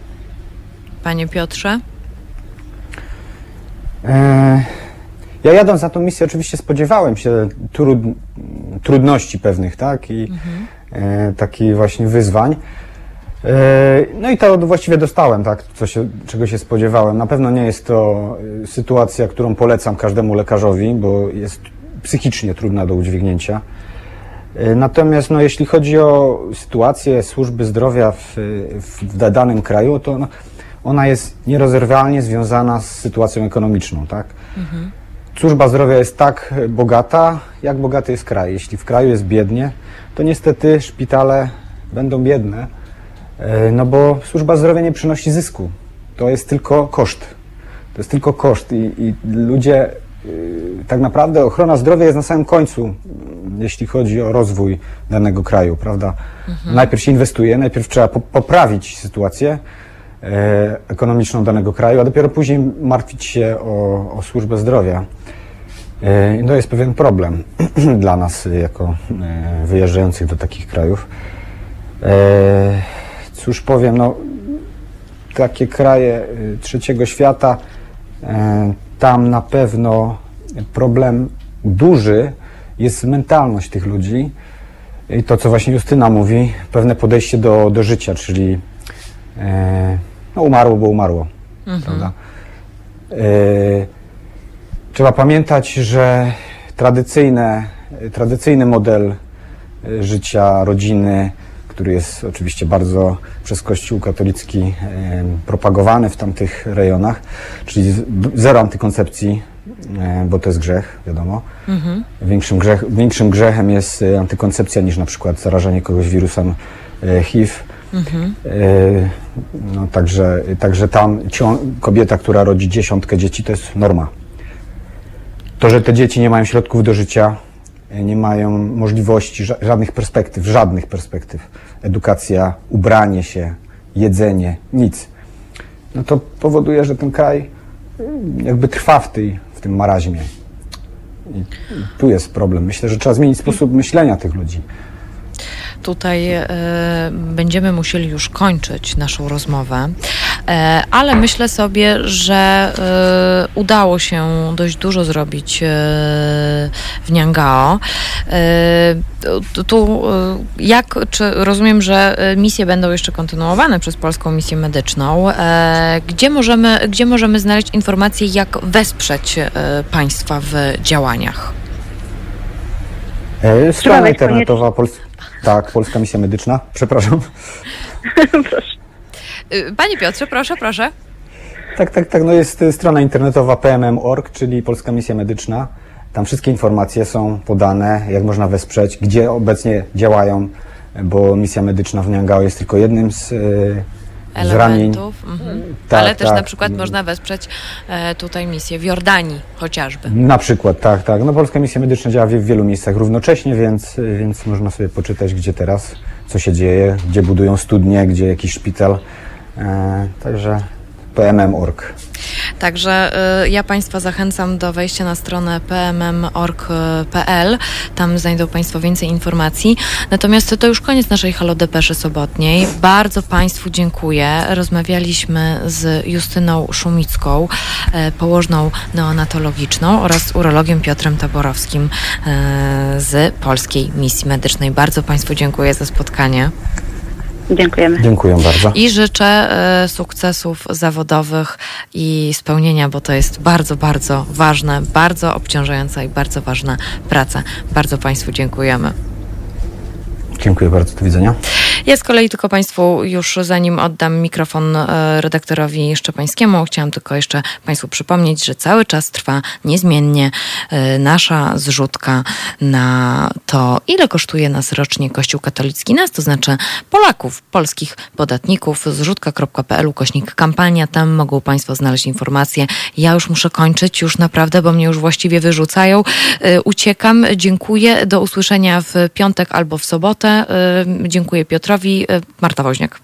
Panie Piotrze? E, Ja jadąc na tą misję oczywiście spodziewałem się trud, trudności pewnych, tak? I e, takich właśnie wyzwań. E, no i to właściwie dostałem, tak? Co się, czego się spodziewałem. Na pewno nie jest to e, sytuacja, którą polecam każdemu lekarzowi, bo jest psychicznie trudna do udźwignięcia. E, Natomiast no, jeśli chodzi o sytuację służby zdrowia w, w, danym kraju, to no, ona jest nierozerwalnie związana z sytuacją ekonomiczną, tak? Służba zdrowia jest tak bogata, jak bogaty jest kraj. Jeśli w kraju jest biednie, to niestety szpitale będą biedne, e, no bo służba zdrowia nie przynosi zysku. To jest tylko koszt. To jest tylko koszt i, i ludzie, tak naprawdę ochrona zdrowia jest na samym końcu, mm, jeśli chodzi o rozwój danego kraju, prawda? Najpierw się inwestuje, najpierw trzeba po, poprawić sytuację e, ekonomiczną danego kraju, a dopiero później martwić się o, o służbę zdrowia. E, To jest pewien problem *clears throat* dla nas y, jako e, wyjeżdżających do takich krajów. E, Cóż powiem, no takie kraje y, trzeciego świata, e, tam na pewno problem duży jest mentalność tych ludzi i to, co właśnie Justyna mówi, pewne podejście do, do życia, czyli e, no umarło, bo umarło, prawda? E, Trzeba pamiętać, że tradycyjne, tradycyjny model e, życia rodziny, który jest oczywiście bardzo przez Kościół katolicki propagowany w tamtych rejonach, czyli zero antykoncepcji, bo to jest grzech, wiadomo. Większym, grzech, większym grzechem jest e, antykoncepcja niż na przykład zarażenie kogoś wirusem e, HIV. E, No, także, także tam kobieta, która rodzi dziesiątkę dzieci, to jest norma. To, że te dzieci nie mają środków do życia, nie mają możliwości, ża- żadnych perspektyw, żadnych perspektyw. Edukacja, ubranie się, jedzenie, nic. No to powoduje, że ten kraj y, jakby trwa w, tej, w tym maraźmie. I, I tu jest problem. Myślę, że trzeba zmienić sposób myślenia tych ludzi. Tutaj e, będziemy musieli już kończyć naszą rozmowę, e, ale myślę sobie, że e, udało się dość dużo zrobić e, w Niangao. E, tu- tu, e, jak, czy rozumiem, że e, misje będą jeszcze kontynuowane przez Polską Misję Medyczną. E, gdzie, możemy, gdzie możemy znaleźć informacje, jak wesprzeć e, państwa w działaniach? E, Strona internetowa, Pols- tak, Polska Misja Medyczna, przepraszam. *laughs* Proszę. E, Panie Piotrze, proszę, proszę. Tak, tak, tak. No jest y, strona internetowa pmm.org, czyli Polska Misja Medyczna. Tam wszystkie informacje są podane, jak można wesprzeć, gdzie obecnie działają, bo misja medyczna w Niangao jest tylko jednym z, y. elementów. Mhm. Tak, Ale też tak. na przykład można wesprzeć e, tutaj misję w Jordanii chociażby. Na przykład, tak, tak. No Polska Misja Medyczna działa w, w wielu miejscach równocześnie, więc, więc można sobie poczytać, gdzie teraz, co się dzieje, gdzie budują studnie, gdzie jakiś szpital. E, także pmm.org. Także y, ja Państwa zachęcam do wejścia na stronę pmm.org.pl. Tam znajdą Państwo więcej informacji. Natomiast to już koniec naszej Halo Depeszy sobotniej. Bardzo Państwu dziękuję. Rozmawialiśmy z Justyną Szumicką, e, położną neonatologiczną oraz urologiem Piotrem Taborowskim e, z Polskiej Misji Medycznej. Bardzo Państwu dziękuję za spotkanie. Dziękujemy. Dziękuję bardzo. I życzę e, sukcesów zawodowych i spełnienia, bo to jest bardzo, bardzo ważne, bardzo obciążająca i bardzo ważna praca. Bardzo Państwu dziękujemy. Dziękuję bardzo. Do widzenia. Ja z kolei tylko Państwu już zanim oddam mikrofon e, redaktorowi Szczepańskiemu, chciałam tylko jeszcze Państwu przypomnieć, że cały czas trwa niezmiennie e, nasza zrzutka na to, ile kosztuje nas rocznie Kościół katolicki, nas, to znaczy Polaków, polskich podatników, zrzutka.pl kośnik kampania, tam mogą Państwo znaleźć informacje. Ja już muszę kończyć, już naprawdę, bo mnie już właściwie wyrzucają. E, Uciekam, dziękuję, do usłyszenia w piątek albo w sobotę. Dziękuję Piotrowi, E, Marta Woźniak.